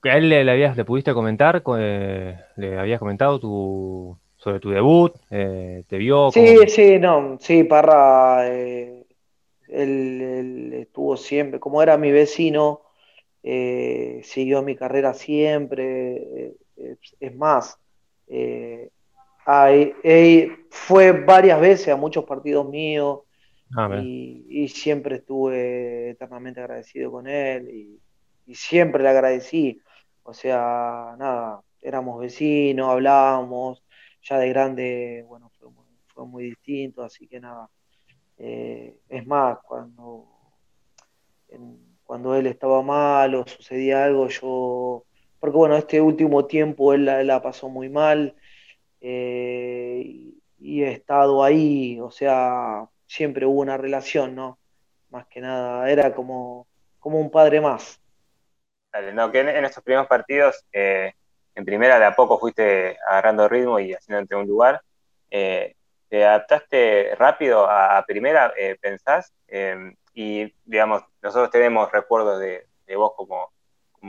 ¿A él le, le, habías, le pudiste comentar, eh, le habías comentado tu, sobre tu debut, eh, te vio. Sí, como... sí, no, sí, Parra, eh, él, él, estuvo siempre, como era mi vecino, eh, siguió mi carrera siempre, es, es, más, hay, fue varias veces a muchos partidos míos ah, y, y, siempre estuve eternamente agradecido con él y, y siempre le agradecí, o sea, nada, éramos vecinos, hablábamos, ya de grande, bueno, fue muy, fue muy distinto, así que nada. Eh, es más, cuando, cuando él estaba mal o sucedía algo, yo, porque bueno, este último tiempo él la, él la pasó muy mal eh, y, y, he estado ahí, o sea, siempre hubo una relación, ¿no? Más que nada, era como, como un padre más. Dale, no, que en, en estos primeros partidos eh, en primera de a poco fuiste agarrando ritmo y haciéndote un lugar. Eh, ¿Te adaptaste rápido a, primera, eh, pensás? Eh, y, digamos, nosotros tenemos recuerdos de, vos como,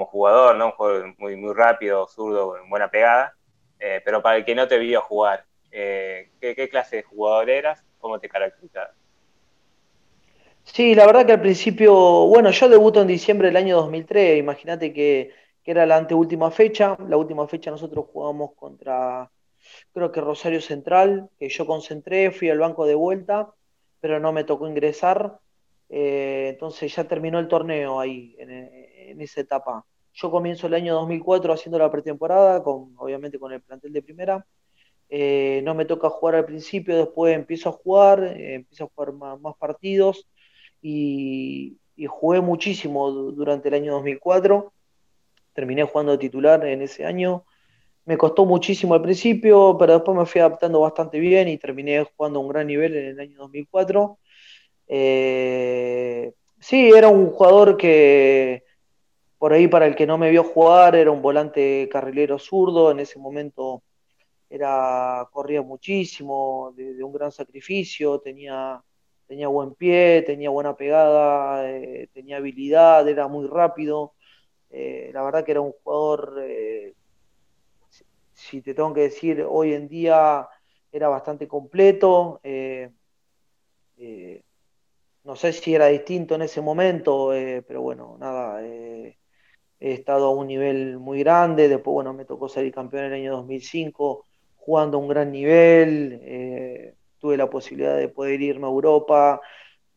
jugador, ¿no? Un juego muy, muy rápido, zurdo, con buena pegada. Eh, pero para el que no te vio jugar, eh, ¿qué, ¿qué, clase de jugador eras? ¿Cómo te caracterizabas? Sí, la verdad que al principio, bueno, yo debuto en diciembre del año 2003, imagínate que que era la anteúltima fecha. La última fecha nosotros jugamos contra, creo que Rosario Central, que yo concentré, fui al banco de vuelta, pero no me tocó ingresar. Eh, entonces ya terminó el torneo ahí, en, esa etapa. Yo comienzo el año 2004 haciendo la pretemporada, con, obviamente con el plantel de primera. Eh, no me toca jugar al principio, después empiezo a jugar, eh, empiezo a jugar más, partidos y, jugué muchísimo durante el año 2004. Terminé jugando titular en ese año. Me costó muchísimo al principio, pero después me fui adaptando bastante bien y terminé jugando a un gran nivel en el año 2004. Eh, sí, era un jugador que por ahí para el que no me vio jugar era un volante carrilero zurdo, en ese momento era, corría muchísimo, de, un gran sacrificio, tenía, tenía buen pie, tenía buena pegada, eh, tenía habilidad, era muy rápido. Eh, la verdad que era un jugador, si te tengo que decir, hoy en día era bastante completo no sé si era distinto en ese momento, eh, pero bueno, nada, eh, he estado a un nivel muy grande, después bueno, me tocó salir campeón en el año 2005, jugando a un gran nivel, eh, tuve la posibilidad de poder irme a Europa,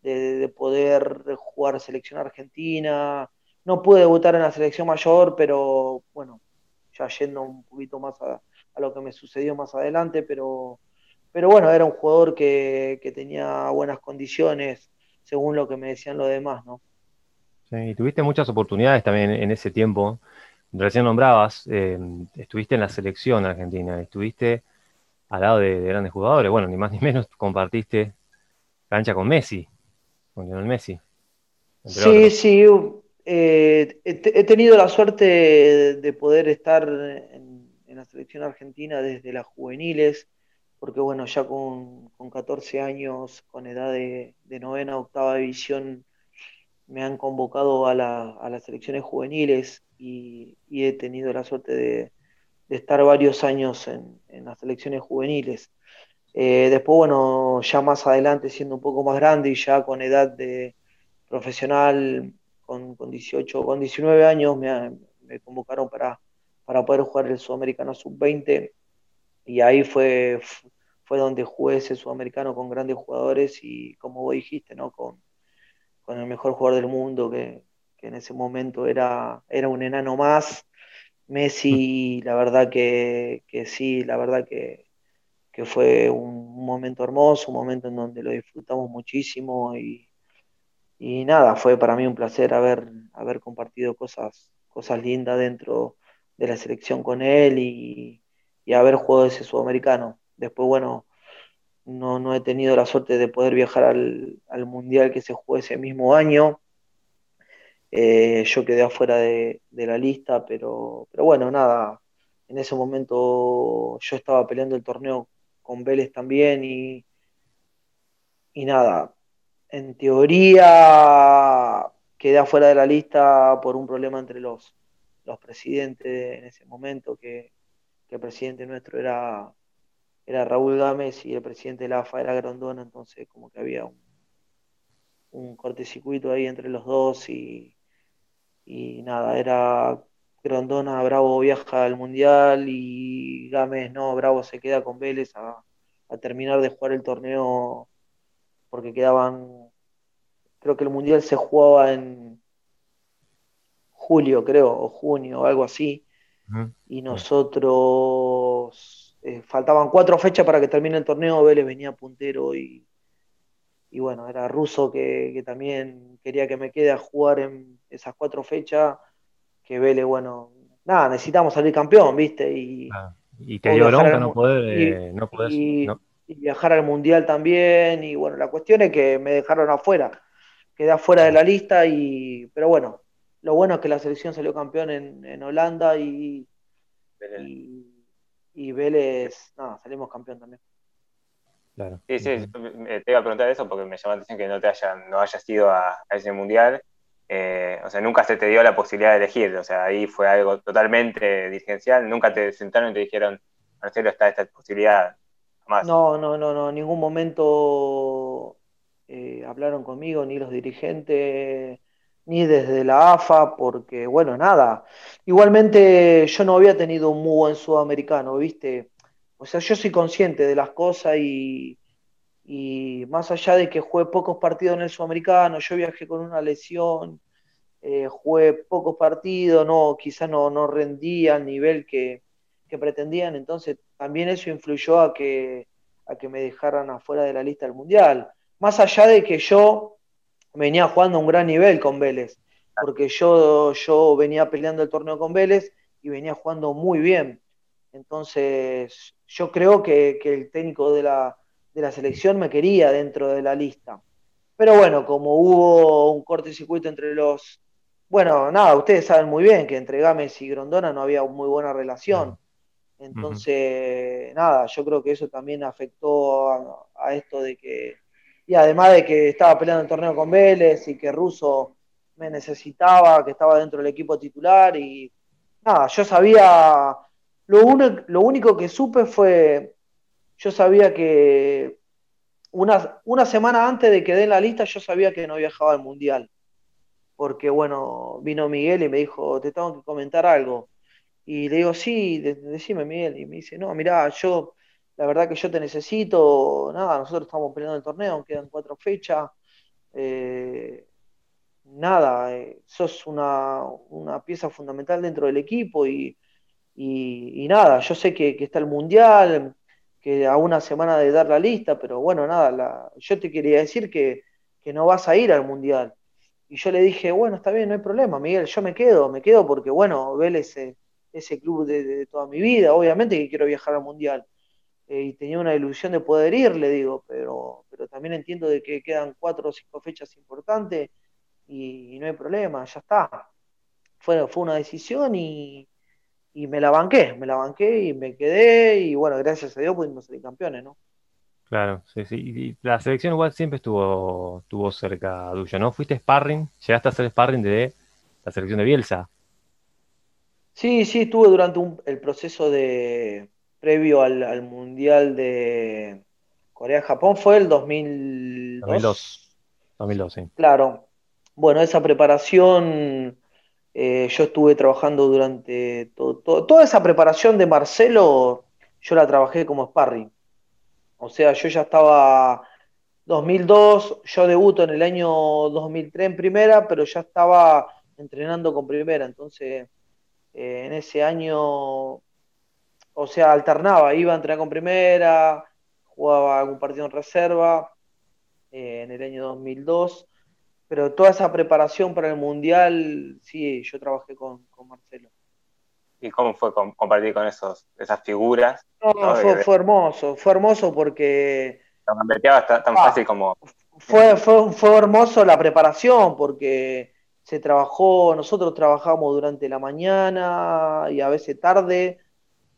de, poder jugar selección argentina, no pude debutar en la selección mayor, pero bueno, ya yendo un poquito más a, lo que me sucedió más adelante, pero, pero bueno, era un jugador que, que tenía buenas condiciones, según lo que me decían los demás, ¿no? Sí, y tuviste muchas oportunidades también en ese tiempo. Recién nombrabas, eh, estuviste en la selección argentina, estuviste al lado de, grandes jugadores, bueno, ni más ni menos compartiste cancha con Messi, con Lionel Messi. Sí, sí, eh, he, tenido la suerte de poder estar en, en, la selección argentina desde las juveniles, porque bueno, ya con, 14 años, con edad de, novena, octava división, me han convocado a, las selecciones juveniles y, he tenido la suerte de, estar varios años en, las selecciones juveniles. Eh, después, bueno, ya más adelante, siendo un poco más grande y ya con edad de profesional, con, 18, con 19 años, me, me convocaron para, para poder jugar el Sudamericano Sub-20 y ahí fue, fue donde jugué ese sudamericano con grandes jugadores y como vos dijiste, ¿no? Con, con el mejor jugador del mundo que, en ese momento era, era un enano más. Messi, la verdad que, sí, la verdad que, fue un momento hermoso, un momento en donde lo disfrutamos muchísimo y, y nada, fue para mí un placer haber, haber compartido cosas, cosas lindas dentro de la selección con él y, y haber jugado ese sudamericano. Después, bueno, no, he tenido la suerte de poder viajar al, mundial que se jugó ese mismo año. Eh, yo quedé afuera de, la lista, pero, pero bueno, nada, en ese momento yo estaba peleando el torneo con Vélez también y, y nada, en teoría quedé afuera de la lista por un problema entre los, los presidentes en ese momento, que, que el presidente nuestro era era Raúl Gámez y el presidente de la AFA era Grondona, entonces como que había un, un cortecircuito ahí entre los dos y, y nada, era Grondona, Bravo viaja al Mundial y Gámez no, Bravo se queda con Vélez a, terminar de jugar el torneo porque quedaban, creo que el Mundial se jugaba en julio, creo, o junio, o algo así, y nosotros eh, faltaban cuatro fechas para que termine el torneo, Vélez venía puntero y, y bueno, era Russo que, también quería que me quede a jugar en esas cuatro fechas, que Vélez, bueno, nada, necesitamos salir campeón, ¿viste? Y, y te dio bronca no poder, eh, no y, viajar al Mundial también, y bueno, la cuestión es que me dejaron afuera, quedé afuera de la lista, y pero bueno, lo bueno es que la selección salió campeón en, en Holanda y, y y Vélez, no, salimos campeón también. Claro. Sí, sí, te iba a preguntar eso porque me llama la atención que no te hayan, no hayas ido a, ese mundial. Eh, o sea, nunca se te dio la posibilidad de elegir, o sea, ahí fue algo totalmente dirigencial, nunca te sentaron y te dijeron, Marcelo, está esta posibilidad. No, no, no, no, en ningún momento eh, hablaron conmigo, ni los dirigentes, ni desde la AFA, porque, bueno, nada. Igualmente yo no había tenido un muy buen sudamericano, ¿viste? O sea, yo soy consciente de las cosas y, y más allá de que jugué pocos partidos en el sudamericano, yo viajé con una lesión, eh, jugué pocos partidos, no, quizás no, no rendía al nivel que, que pretendían, entonces también eso influyó a que, a que me dejaran afuera de la lista del Mundial. Más allá de que yo venía jugando a un gran nivel con Vélez, porque yo, yo venía peleando el torneo con Vélez y venía jugando muy bien. Entonces, yo creo que, el técnico de la, de la, selección me quería dentro de la lista. Pero bueno, como hubo un corte circuito entre los... Bueno, nada, ustedes saben muy bien que entre Gámez y Grondona no había muy buena relación. Entonces, nada, yo creo que eso también afectó a, esto de que, y además de que estaba peleando el torneo con Vélez y que Russo me necesitaba, que estaba dentro del equipo titular y nada, yo sabía, lo, lo único que supe fue, yo sabía que una, una semana antes de que den la lista yo sabía que no viajaba al Mundial, porque bueno, vino Miguel y me dijo, te tengo que comentar algo y le digo, sí, decime Miguel. Y me dice, no, mirá, yo, la verdad que yo te necesito, nada, nosotros estamos peleando el torneo, quedan cuatro fechas. Eh, nada, eh, sos una, pieza fundamental dentro del equipo y, nada, yo sé que, está el Mundial, que a una semana de dar la lista, pero bueno, nada, yo te quería decir que, que no vas a ir al Mundial. Y yo le dije, bueno, está bien, no hay problema, Miguel, yo me quedo, me quedo porque, bueno, Vélez ese club de, toda mi vida, obviamente que quiero viajar al Mundial. Eh, y tenía una ilusión de poder ir, le digo, pero, pero también entiendo de que quedan cuatro o cinco fechas importantes y, no hay problema, ya está. Fue, fue una decisión y, me la banqué, me la banqué y me quedé y bueno, gracias a Dios pudimos ser campeones, ¿no? Claro, sí, sí. Y la selección igual siempre estuvo, estuvo cerca tuyo, ¿no? Fuiste sparring, llegaste a ser sparring de la selección de Bielsa. Sí, sí, estuve durante el proceso de previo al, Mundial de Corea-Japón, fue el 2002. 2002, sí. Claro. Bueno, esa preparación, eh, yo estuve trabajando durante toda esa preparación de Marcelo, yo la trabajé como sparring. O sea, yo ya estaba 2002, yo debuto en el año 2003 en primera, pero ya estaba entrenando con primera, entonces eh, en ese año, o sea, alternaba, iba a entrenar con primera, jugaba algún partido en reserva eh, en el año 2002, pero toda esa preparación para el Mundial, sí, yo trabajé con, Marcelo. ¿Y cómo fue compartir con esos, esas figuras? No, Fue, hermoso, fue hermoso porque... tan, tan ah, fácil como... Fue, fue, fue hermoso la preparación porque se trabajó, nosotros trabajamos durante la mañana y a veces tarde,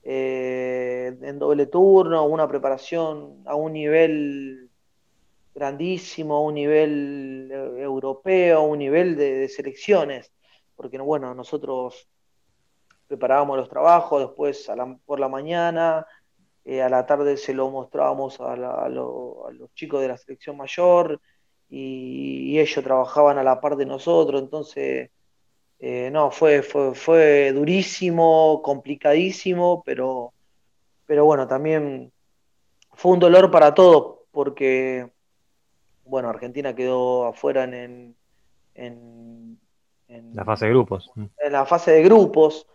eh, en doble turno, una preparación a un nivel grandísimo, a un nivel eh, europeo, a un nivel de, selecciones, porque bueno, nosotros preparábamos los trabajos, después por la mañana, eh, a la tarde se lo mostrábamos a, a los chicos de la selección mayor, y, ellos trabajaban a la par de nosotros, entonces, eh, no, fue, fue, fue durísimo, complicadísimo, pero, pero bueno, también fue un dolor para todos, porque, bueno, Argentina quedó afuera en, en, la fase de grupos. En la fase de grupos,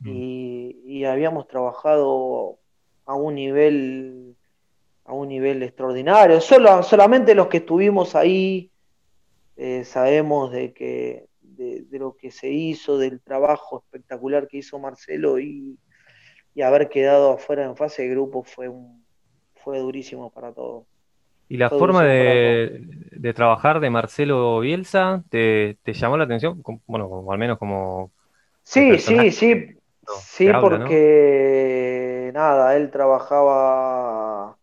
mm. y, y habíamos trabajado a un nivel a un nivel extraordinario. Solo, solamente los que estuvimos ahí eh, sabemos de, que, de, lo que se hizo, del trabajo espectacular que hizo Marcelo y, haber quedado afuera en fase de grupo fue, un, fue durísimo para todos. ¿Y la forma de, trabajar de Marcelo Bielsa te, llamó la atención? Bueno, al menos como... Sí, sí, sí. Sí, porque nada, él trabajaba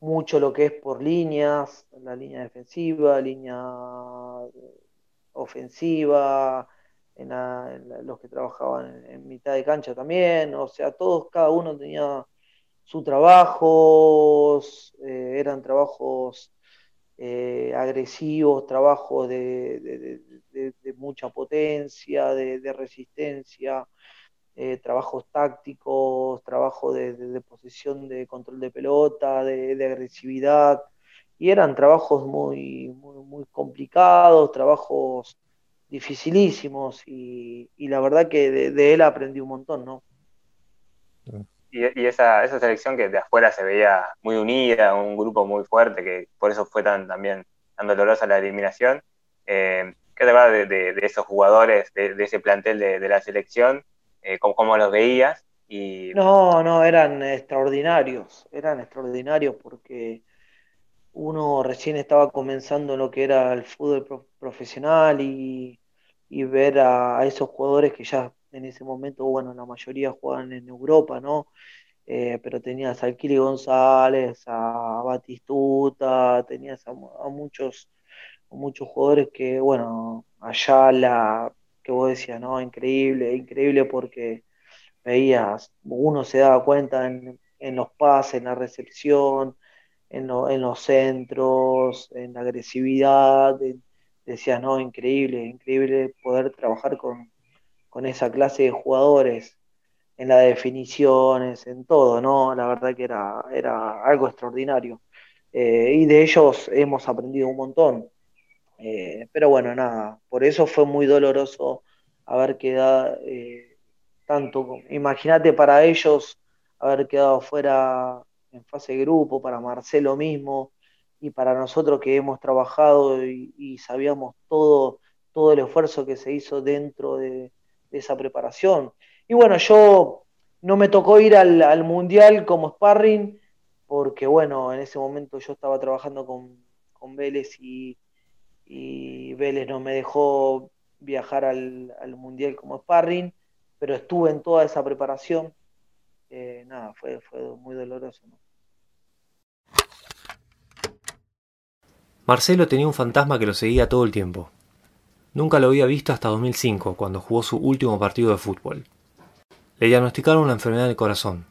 mucho lo que es por líneas, la línea defensiva, línea ofensiva, en, los que trabajaban en, mitad de cancha también, o sea, todos, cada uno tenía su trabajo, eh, eran trabajos eh, agresivos, trabajos de, mucha potencia, de, resistencia, eh, trabajos tácticos, trabajo de, posesión de control de pelota, de, agresividad, y eran trabajos muy, muy, complicados, trabajos dificilísimos, y, la verdad que de, él aprendí un montón, ¿no? Y, esa, esa selección que de afuera se veía muy unida, un grupo muy fuerte, que por eso fue tan también tan dolorosa la eliminación. Eh, ¿Qué te de, esos jugadores, de, ese plantel de, la selección? Eh, ¿cómo, los veías? Y... No, no, eran extraordinarios, eran extraordinarios porque uno recién estaba comenzando lo que era el fútbol profesional y, ver a, esos jugadores que ya en ese momento, bueno, la mayoría juegan en Europa, ¿no? Eh, pero tenías a Alquili González, a Batistuta, tenías a, muchos, muchos jugadores que, bueno, Ayala, vos decías, ¿no? Increíble, increíble porque veías, uno se daba cuenta en, los pases, en la recepción, en, los centros, en la agresividad, decías, no, increíble, increíble poder trabajar con, con esa clase de jugadores en las definiciones, en todo, ¿no? La verdad que era, era algo extraordinario. Eh, y de ellos hemos aprendido un montón. Eh, pero bueno, nada, por eso fue muy doloroso haber quedado eh, tanto, imagínate para ellos haber quedado fuera en fase de grupo, para Marcelo mismo, y para nosotros que hemos trabajado y sabíamos todo, todo el esfuerzo que se hizo dentro de, de esa preparación. Y bueno, yo no me tocó ir al, Mundial como sparring, porque bueno, en ese momento yo estaba trabajando con, Vélez y, Vélez no me dejó viajar al, Mundial como sparring, pero estuve en toda esa preparación. Eh, nada, fue, fue muy doloroso. Marcelo tenía un fantasma que lo seguía todo el tiempo. Nunca lo había visto hasta 2005, cuando jugó su último partido de fútbol. Le diagnosticaron una enfermedad del corazón.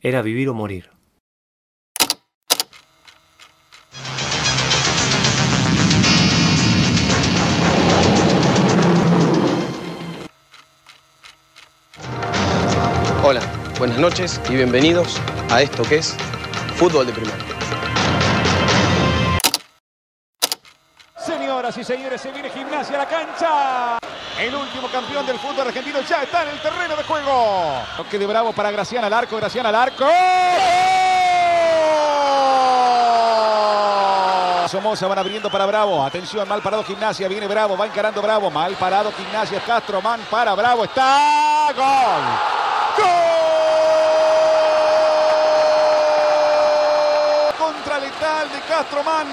Era vivir o morir. Buenas noches y bienvenidos a esto que es Fútbol de Primera. Señoras y señores, se viene gimnasia a la cancha. El último campeón del fútbol argentino ya está en el terreno de juego. Toque de bravo para Graciana al arco, Graciana al arco. Somoza van abriendo para Bravo. Atención, mal parado Gimnasia. Viene Bravo, va encarando Bravo. Mal parado Gimnasia. Castro, man para Bravo. Está. Gol. Gol. Contra letal de Castro, man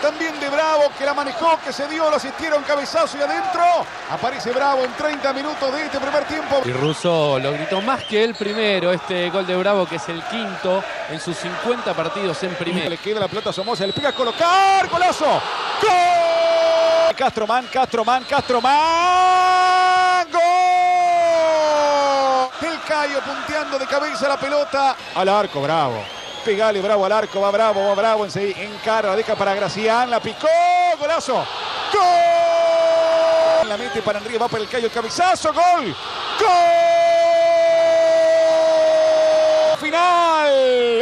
también de Bravo que la manejó, que se dio, lo asistieron cabezazo y adentro. Aparece Bravo en 30 minutos de este primer tiempo. Y Russo lo gritó más que el primero, este gol de Bravo que es el quinto en sus 50 partidos en primera. Le queda la pelota a Somoza, le pega a colocar, golazo. ¡Gol! Castroman, Castroman, Castroman. ¡Gol! El Cayo punteando de cabeza la pelota al arco, Bravo. Pegale, bravo al arco, va bravo, va bravo, encara, deja para Gracián, la picó, golazo, gol. La mete para Enrique, va para el callo, el cabezazo, gol, gol. Final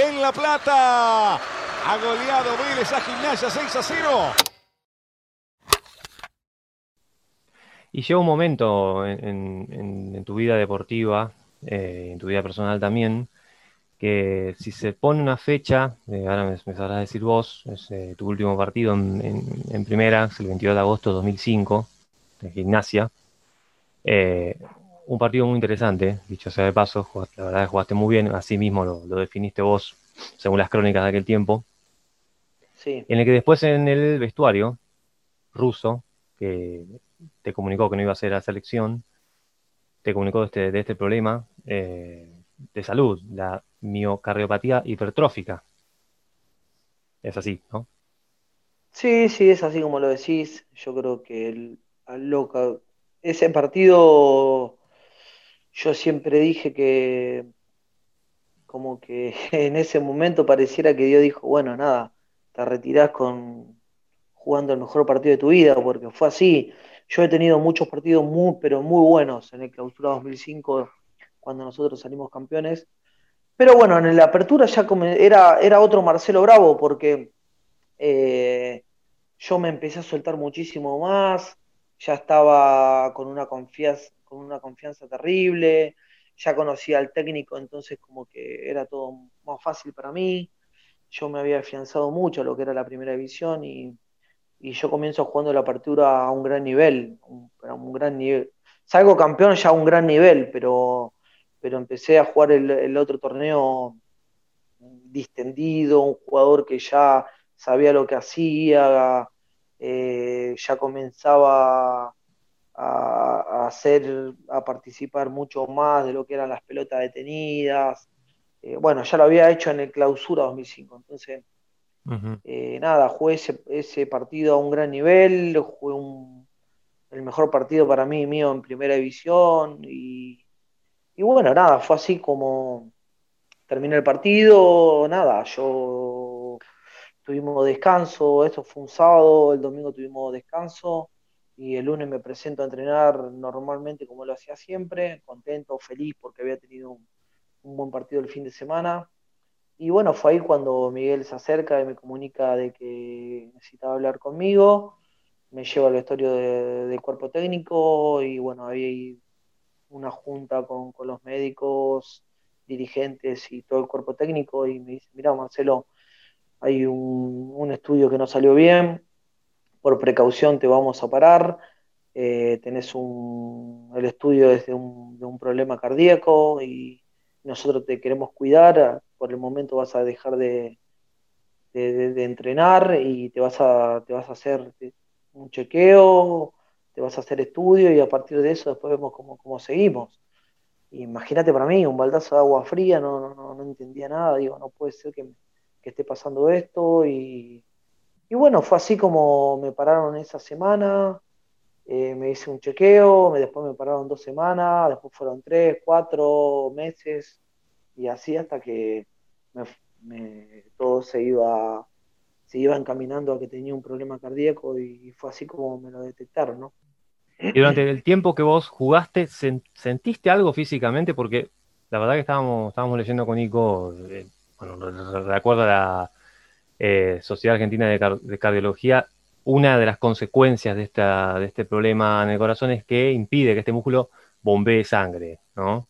en La Plata. Ha goleado Vélez a Gimnasia 6 a 0. Y llega un momento en, tu vida deportiva, eh, en tu vida personal también, que si se pone una fecha, eh, ahora me, sabrás decir vos, es eh, tu último partido en, primera, es el 22 de agosto de 2005, de gimnasia. Eh, un partido muy interesante, dicho sea de paso, la verdad que jugaste muy bien, así mismo lo, definiste vos, según las crónicas de aquel tiempo. Sí. En el que después en el vestuario ruso, que te comunicó que no iba a ser la selección, te comunicó de este, de este problema de salud, la miocardiopatía hipertrófica. Es así, ¿no? Sí, sí, es así como lo decís. Yo creo que el, loca, ese partido, yo siempre dije que como que en ese momento pareciera que Dios dijo, bueno, nada, te retirás con jugando el mejor partido de tu vida, porque fue así. Yo he tenido muchos partidos muy, pero muy buenos en el clausura 2005, cuando nosotros salimos campeones. Pero bueno, en la apertura ya era, era otro Marcelo Bravo, porque eh, yo me empecé a soltar muchísimo más, ya estaba con una confianza, con una confianza terrible, ya conocía al técnico, entonces como que era todo más fácil para mí. Yo me había afianzado mucho a lo que era la primera división y, yo comienzo jugando la apertura a un gran nivel, a un gran nivel. Salgo campeón ya a un gran nivel, pero, pero empecé a jugar el, otro torneo distendido, un jugador que ya sabía lo que hacía, eh, ya comenzaba a, hacer, a participar mucho más de lo que eran las pelotas detenidas. Eh, bueno, ya lo había hecho en el clausura 2005, entonces, eh, nada, jugué ese, partido a un gran nivel, jugué el mejor partido para mí mío en primera división y, y bueno, nada, fue así como terminé el partido, nada, yo tuvimos descanso, esto fue un sábado, el domingo tuvimos descanso y el lunes me presento a entrenar normalmente como lo hacía siempre, contento, feliz porque había tenido un, buen partido el fin de semana. Y bueno, fue ahí cuando Miguel se acerca y me comunica de que necesitaba hablar conmigo, me lleva al vestuario del cuerpo técnico y bueno, había una junta con, los médicos, dirigentes y todo el cuerpo técnico y me dice, mira Marcelo, hay un, un estudio que no salió bien, por precaución te vamos a parar, eh, tenés un, el estudio desde un, de un problema cardíaco y nosotros te queremos cuidar, por el momento vas a dejar de, de, entrenar y te vas, a, te vas a hacer un chequeo, te vas a hacer estudio y a partir de eso después vemos cómo, cómo seguimos. Imagínate para mí, un baldazo de agua fría, no, no, no entendía nada, digo, no puede ser que, que esté pasando esto y y bueno, fue así como me pararon esa semana, eh, me hice un chequeo, después me pararon dos semanas, después fueron tres, cuatro meses, y así hasta que todo se iba, se iba encaminando a que tenía un problema cardíaco y fue así como me lo detectaron, ¿no? Y durante el tiempo que vos jugaste, ¿sentiste algo físicamente? Porque la verdad que estábamos, estábamos leyendo con Nico, eh, bueno, recuerda la, eh, Sociedad Argentina de, Cardiología, una de las consecuencias de, esta, de este problema en el corazón es que impide que este músculo bombee sangre, ¿no?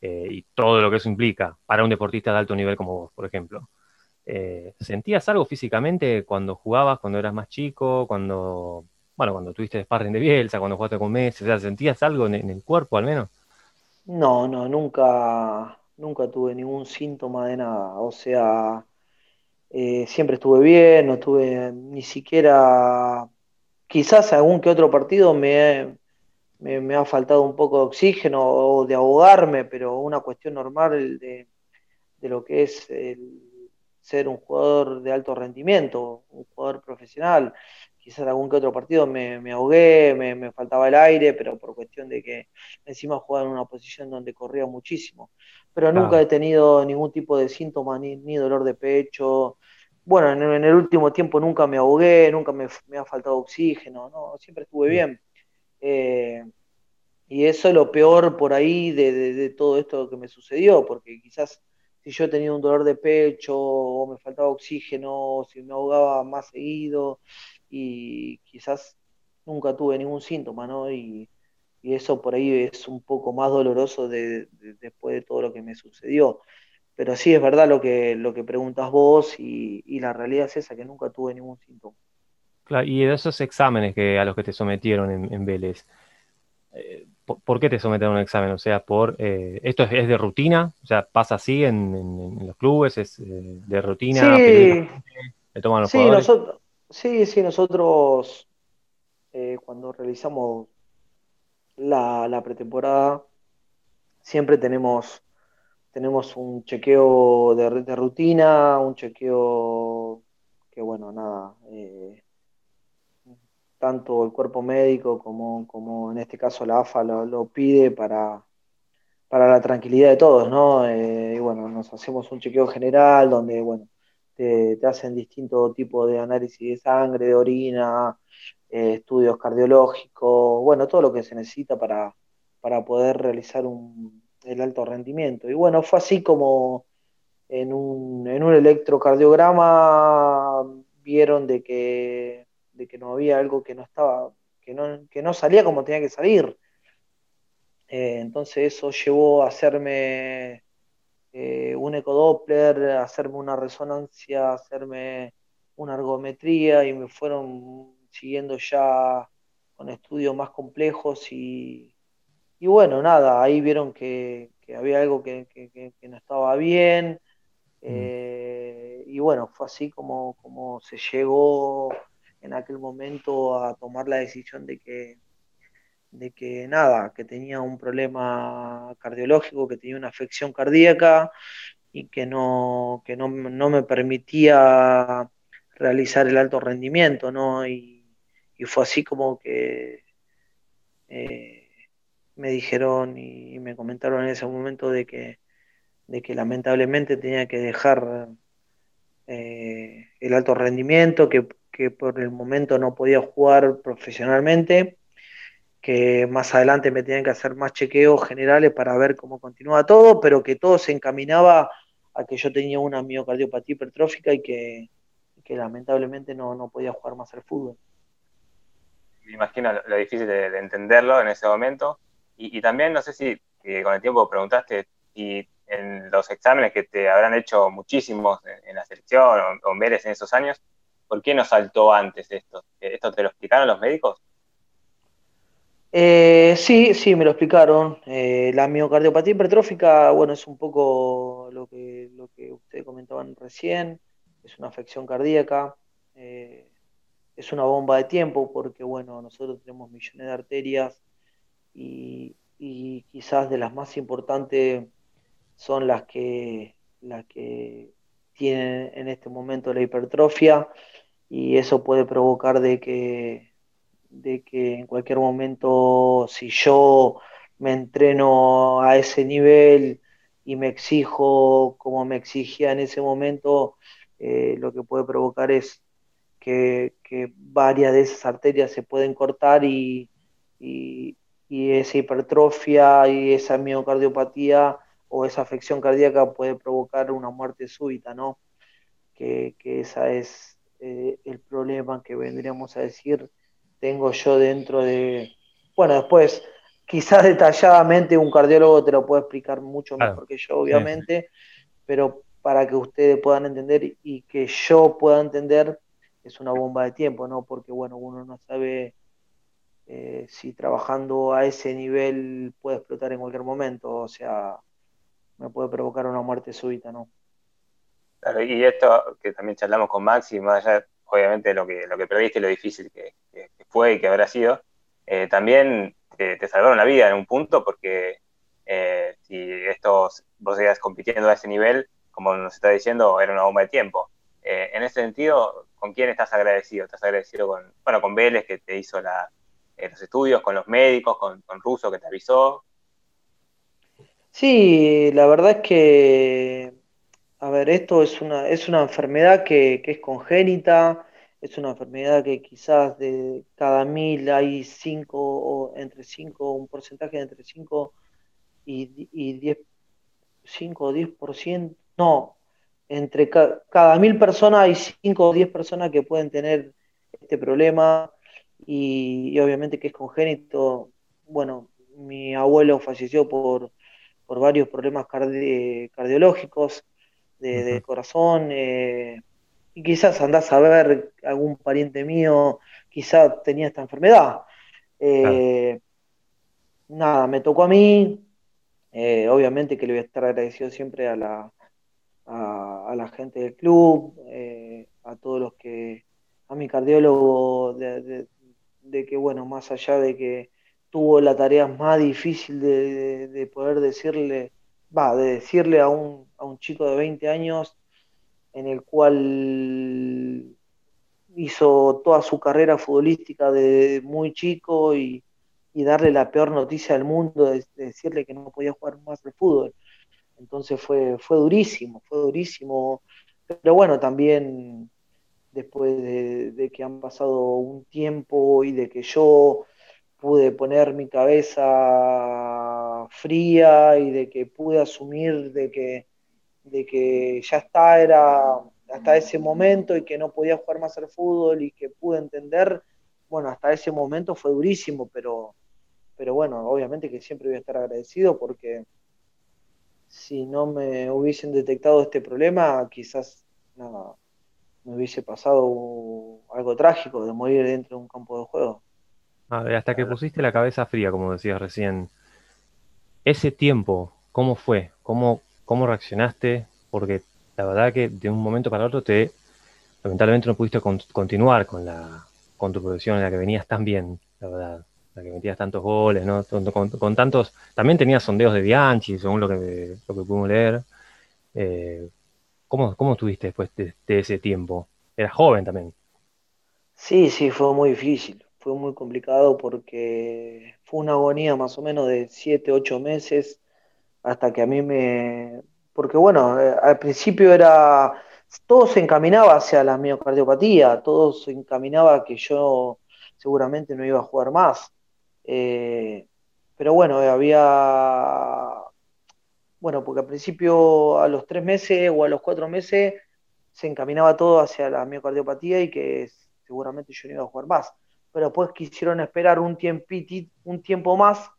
Eh, y todo lo que eso implica para un deportista de alto nivel como vos, por ejemplo. Eh, ¿Sentías algo físicamente cuando jugabas, cuando eras más chico, cuando, bueno, cuando tuviste sparring de Bielsa, cuando jugaste con Messi? ¿sentías algo en, en, el cuerpo al menos? No, no, nunca, nunca tuve ningún síntoma de nada. O sea, eh, siempre estuve bien, no estuve ni siquiera, quizás algún que otro partido me, me, ha faltado un poco de oxígeno o de ahogarme, pero una cuestión normal de, de lo que es el ser un jugador de alto rendimiento, un jugador profesional. Quizás algún que otro partido me, me ahogué, me, me, faltaba el aire, pero por cuestión de que encima jugaba en una posición donde corría muchísimo pero nunca he tenido ningún tipo de síntoma, ni, dolor de pecho. Bueno, en, el último tiempo nunca me ahogué, nunca me, ha faltado oxígeno, ¿no? siempre estuve bien. Eh, y eso es lo peor por ahí de, todo esto que me sucedió, porque quizás si yo he tenido un dolor de pecho o me faltaba oxígeno, si me ahogaba más seguido, y quizás nunca tuve ningún síntoma, ¿no? Y, y eso por ahí es un poco más doloroso de, después de todo lo que me sucedió. Pero sí es verdad lo que, lo que preguntas vos y, la realidad es esa, que nunca tuve ningún síntoma. Claro, y de esos exámenes que, a los que te sometieron en, Vélez, eh, ¿por, qué te sometieron a un examen? O sea, por eh, ¿esto es, de rutina? O sea, ¿pasa así en, los clubes? ¿Es eh, de rutina? Sí, toman los sí, nosotros, sí, sí, nosotros cuando realizamos la, pretemporada, siempre tenemos, tenemos un chequeo de, de, rutina, un chequeo que, bueno, nada, eh, tanto el cuerpo médico como, como en este caso la AFA lo, pide para, para la tranquilidad de todos, ¿no? Eh, y bueno, nos hacemos un chequeo general donde, bueno, te, hacen distintos tipos de análisis de sangre, de orina, eh, estudios cardiológicos, bueno, todo lo que se necesita para, para poder realizar un, el alto rendimiento. Y bueno, fue así como en un, en un electrocardiograma vieron de que, de que no había algo que no estaba, que no, que no salía como tenía que salir. Eh, entonces eso llevó a hacerme eh, un ecodoppler, hacerme una resonancia, hacerme una ergometría y me fueron siguiendo ya con estudios más complejos y, bueno, nada, ahí vieron que, había algo que, no estaba bien mm. eh, y bueno, fue así como, como se llegó en aquel momento a tomar la decisión de que de que nada, que tenía un problema cardiológico, que tenía una afección cardíaca y que no, que no, me permitía realizar el alto rendimiento, ¿no? Y, fue así como que eh, me dijeron y me comentaron en ese momento de que, de que lamentablemente tenía que dejar eh, el alto rendimiento, que, que por el momento no podía jugar profesionalmente que más adelante me tenían que hacer más chequeos generales para ver cómo continúa todo, pero que todo se encaminaba a que yo tenía una miocardiopatía hipertrófica y que, lamentablemente no, podía jugar más al fútbol. Me imagino lo, difícil de, entenderlo en ese momento. Y, también no sé si con el tiempo preguntaste si en los exámenes que te habrán hecho muchísimos en, la selección o, en Vélez en esos años, ¿por qué no saltó antes esto? ¿Esto te lo explicaron los médicos? Eh, sí, sí, me lo explicaron. Eh, la miocardiopatía hipertrófica, bueno, es un poco lo que, lo que ustedes comentaban recién, es una afección cardíaca, eh, es una bomba de tiempo porque, bueno, nosotros tenemos millones de arterias y, quizás de las más importantes son las que, las que tienen en este momento la hipertrofia y eso puede provocar de que de que en cualquier momento, si yo me entreno a ese nivel y me exijo como me exigía en ese momento, eh, lo que puede provocar es que, varias de esas arterias se pueden cortar y, esa hipertrofia y esa miocardiopatía o esa afección cardíaca puede provocar una muerte súbita, ¿no? Que, que ese es eh, el problema que vendríamos a decir tengo yo dentro de... Bueno, después, quizás detalladamente un cardiólogo te lo puede explicar mucho mejor que yo, obviamente, pero para que ustedes puedan entender y que yo pueda entender, es una bomba de tiempo, ¿no? Porque, bueno, uno no sabe eh, si trabajando a ese nivel puede explotar en cualquier momento, o sea, me puede provocar una muerte súbita, ¿no? Claro, y esto que también charlamos con Maxi, más allá obviamente lo que, lo que perdiste y lo difícil que, fue y que habrá sido, eh, también te, salvaron la vida en un punto porque eh, si estos, vos seguías compitiendo a ese nivel, como nos está diciendo, era una bomba de tiempo. Eh, en ese sentido, ¿con quién estás agradecido? ¿Estás agradecido con, bueno, con Vélez que te hizo la, los estudios, con los médicos, con, con Russo que te avisó? Sí, la verdad es que a ver, esto es una, es una enfermedad que, es congénita, es una enfermedad que quizás de cada mil hay cinco, o entre cinco, un porcentaje de entre 5 y, y 10, 5 o 10%, no, entre cada mil personas hay 5 o 10 personas que pueden tener este problema y, obviamente que es congénito. Bueno, mi abuelo falleció por, por varios problemas cardiológicos de, corazón. Eh, y quizás andás a ver algún pariente mío, quizás tenía esta enfermedad. Eh, nada, me tocó a mí. Eh, obviamente que le voy a estar agradecido siempre a la, a, la gente del club, a todos los que, a mi cardiólogo, de, que, bueno, más allá de que tuvo la tarea más difícil de poder decirle va, de decirle a un, a un chico de 20 años en el cual hizo toda su carrera futbolística de muy chico y, darle la peor noticia del mundo, de, decirle que no podía jugar más al fútbol. Entonces fue, fue durísimo, fue durísimo pero bueno, también después de, que han pasado un tiempo y de que yo pude poner mi cabeza fría y de que pude asumir de que, de que ya está, era hasta ese momento y que no podía jugar más al fútbol y que pude entender, bueno, hasta ese momento fue durísimo, pero, pero bueno, obviamente que siempre voy a estar agradecido porque si no me hubiesen detectado este problema, quizás nada, me hubiese pasado algo trágico de morir dentro de un campo de juego. Hasta que pusiste la cabeza fría, como decías recién, ese tiempo, ¿cómo fue? ¿Cómo, cómo reaccionaste? Porque la verdad que de un momento para otro te, lamentablemente no pudiste continuar con, la, con tu profesión en la que venías tan bien, la verdad, la que metías tantos goles, ¿no? Con, tantos, también tenías sondeos de Bianchi, según lo que, lo que pudimos leer. Eh, ¿cómo, ¿Cómo estuviste después de, ese tiempo? Eras joven también. Sí, sí, fue muy difícil, fue muy complicado porque fue una agonía más o menos de 7, 8 meses hasta que a mí me, porque bueno, eh, al principio era, todo se encaminaba hacia la miocardiopatía, todo se encaminaba que yo seguramente no iba a jugar más. Eh, pero bueno, eh, había, bueno, porque al principio a los tres meses o a los cuatro meses se encaminaba todo hacia la miocardiopatía y que seguramente yo no iba a jugar más. Pero después quisieron esperar un, un tiempo más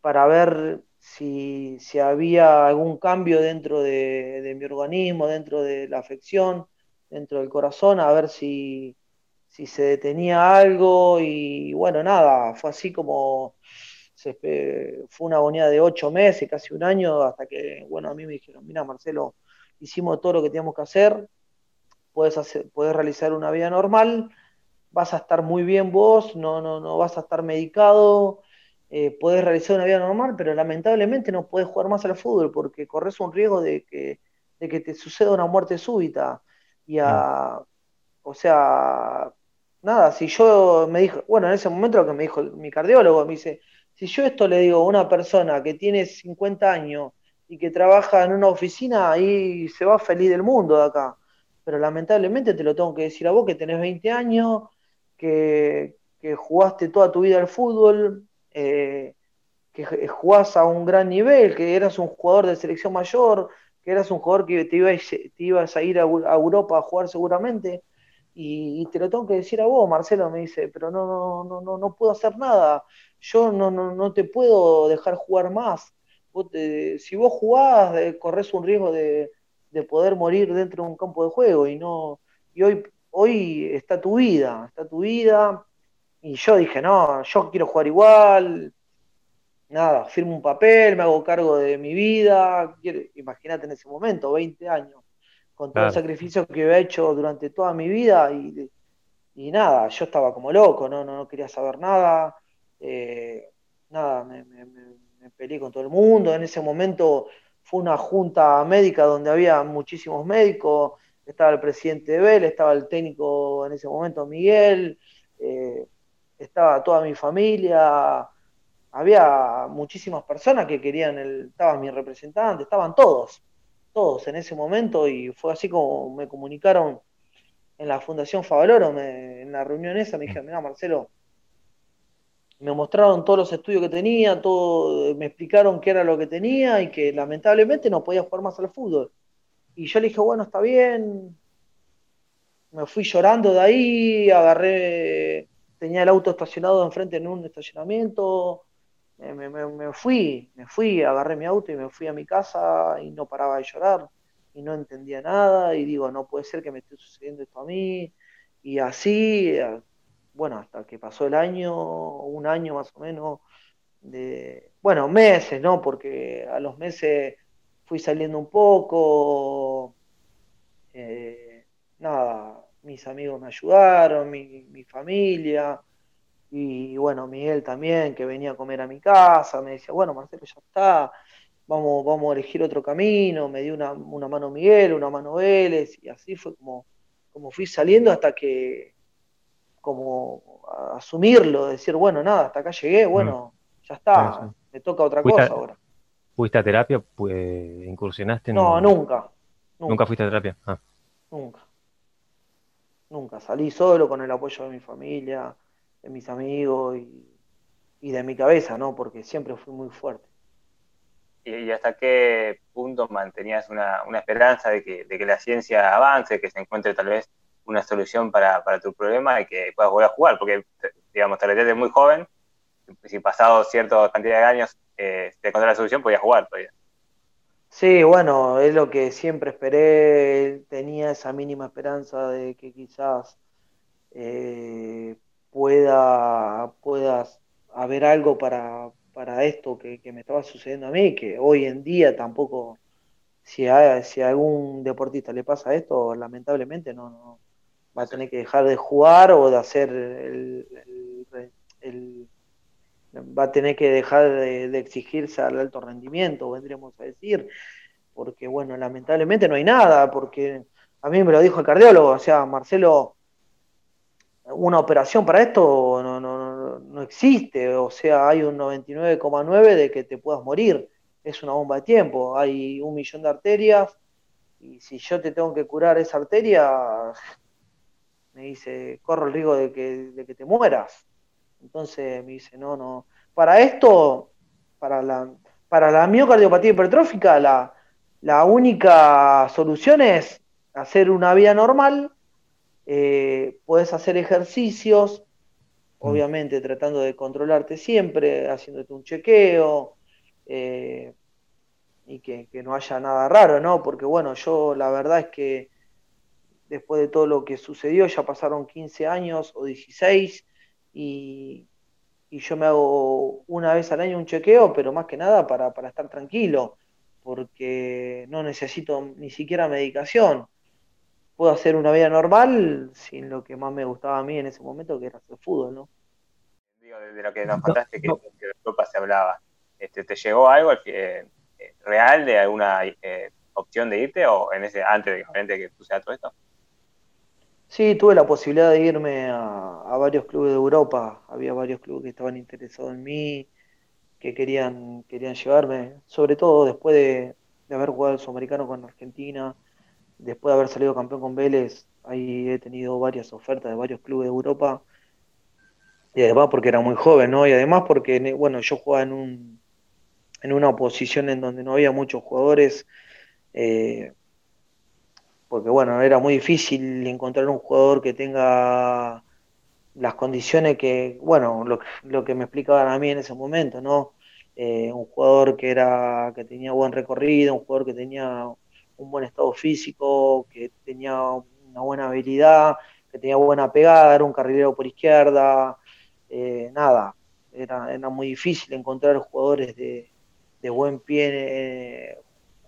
para ver si, si había algún cambio dentro de, mi organismo, dentro de la afección, dentro del corazón, a ver si, si se detenía algo. Y bueno, nada, fue así como fue una agonía de ocho meses, casi un año, hasta que, bueno, a mí me dijeron, mira Marcelo, hicimos todo lo que teníamos que hacer, puedes, hacer, puedes realizar una vida normal, vas a estar muy bien vos, no, no, no vas a estar medicado, eh, puedes realizar una vida normal, pero lamentablemente no puedes jugar más al fútbol porque corres un riesgo de que, de que te suceda una muerte súbita. Y a, o sea, nada, si yo me dijo, bueno, en ese momento lo que me dijo mi cardiólogo, me dice, si yo esto le digo a una persona que tiene 50 años y que trabaja en una oficina, ahí se va feliz del mundo de acá. Pero lamentablemente te lo tengo que decir a vos que tenés 20 años, que, jugaste toda tu vida al fútbol, eh, que jugás a un gran nivel, que eras un jugador de selección mayor, que eras un jugador que te ibas, te ibas a ir a, Europa a jugar seguramente, y, te lo tengo que decir a vos, Marcelo, me dice, pero no, no, no, no, no puedo hacer nada, yo no, no, no te puedo dejar jugar más. si vos jugás, eh, corres un riesgo de, de, poder morir dentro de un campo de juego, y no, y hoy, hoy está tu vida, está tu vida, y yo dije, no, yo quiero jugar igual, nada, firmo un papel, me hago cargo de mi vida, imagínate en ese momento, 20 años, con todo el sacrificio que había hecho durante toda mi vida y, y nada, yo estaba como loco, no, no, quería saber nada, eh, nada, me, me, peleé con todo el mundo, en ese momento fue una junta médica donde había muchísimos médicos, estaba el presidente de estaba el técnico en ese momento Miguel, eh, estaba toda mi familia, había muchísimas personas que querían, el, estaba mi representante, estaban todos, todos en ese momento y fue así como me comunicaron en la Fundación Favaloro, en la reunión esa, me dijeron, mira Marcelo, me mostraron todos los estudios que tenía, todo, me explicaron qué era lo que tenía y que lamentablemente no podía jugar más al fútbol. Y yo le dije, bueno, está bien, me fui llorando de ahí, agarré tenía el auto estacionado enfrente en un estacionamiento, me, fui, me fui, agarré mi auto y me fui a mi casa y no paraba de llorar. Y no entendía nada y digo, no puede ser que me esté sucediendo esto a mí y así, eh, bueno, hasta que pasó el año, un año más o menos, de, bueno, meses, ¿no? Porque a los meses fui saliendo un poco, eh, nada, mis amigos me ayudaron, mi, familia, y bueno, Miguel también, que venía a comer a mi casa, me decía, bueno, Marcelo, ya está, vamos, vamos a elegir otro camino, me dio una, mano Miguel, una mano Vélez, y así fue como, como fui saliendo hasta que, como asumirlo, decir, bueno, nada, hasta acá llegué, bueno, ya está, me toca otra cosa ahora. ¿Fuiste a terapia? Pues, ¿Incursionaste? No, nunca, nunca. fuiste a terapia? Ah. Nunca. Nunca. Salí solo con el apoyo de mi familia, de mis amigos y, de mi cabeza, ¿no? Porque siempre fui muy fuerte. ¿Y, hasta qué punto mantenías una, esperanza de que, de que, la ciencia avance, que se encuentre tal vez una solución para, tu problema y que puedas volver a jugar? Porque, digamos, te retiraste muy joven, si pasado cierta cantidad de años eh, te la solución, podías jugar todavía. Sí, bueno, es lo que siempre esperé, tenía esa mínima esperanza de que quizás eh, pueda, haber algo para, para esto que, me estaba sucediendo a mí, que hoy en día tampoco, si a, si algún deportista le pasa esto, lamentablemente no, no va a tener que dejar de jugar o de hacer el, va a tener que dejar de, exigirse al alto rendimiento, vendríamos a decir, porque bueno, lamentablemente no hay nada, porque a mí me lo dijo el cardiólogo, o sea, Marcelo, una operación para esto no, no, no existe, o sea, hay un 99,9 de que te puedas morir, es una bomba de tiempo, hay un millón de arterias, y si yo te tengo que curar esa arteria, me dice, corro el riesgo de que, de que te mueras. Entonces me dice, no, no. Para esto, para la, para la miocardiopatía hipertrófica, la, la única solución es hacer una vida normal, eh, puedes hacer ejercicios, mm. obviamente tratando de controlarte siempre, haciéndote un chequeo, eh, y que, que, no haya nada raro, ¿no? Porque bueno, yo la verdad es que después de todo lo que sucedió, ya pasaron 15 años o 16, y, yo me hago una vez al año un chequeo, pero más que nada para, estar tranquilo, porque no necesito ni siquiera medicación. Puedo hacer una vida normal sin lo que más me gustaba a mí en ese momento, que era hacer fútbol, ¿no? Digo, de lo que nos contaste que, de Europa se hablaba, este, ¿te llegó algo eh, real de alguna eh, opción de irte o en ese antes de que suceda todo esto? Sí, tuve la posibilidad de irme a, varios clubes de Europa. Había varios clubes que estaban interesados en mí, que querían, querían llevarme, sobre todo después de, haber jugado el Sudamericano con Argentina, después de haber salido campeón con Vélez, ahí he tenido varias ofertas de varios clubes de Europa. Y además porque era muy joven, ¿no? Y además porque, bueno, yo jugaba en, un, en una posición en donde no había muchos jugadores. Eh, porque bueno, era muy difícil encontrar un jugador que tenga las condiciones que, bueno, lo, que me explicaban a mí en ese momento, ¿no? Eh, un jugador que era, que tenía buen recorrido, un jugador que tenía un buen estado físico, que tenía una buena habilidad, que tenía buena pegada, era un carrilero por izquierda, eh, nada, era, era, muy difícil encontrar jugadores de, buen pie eh,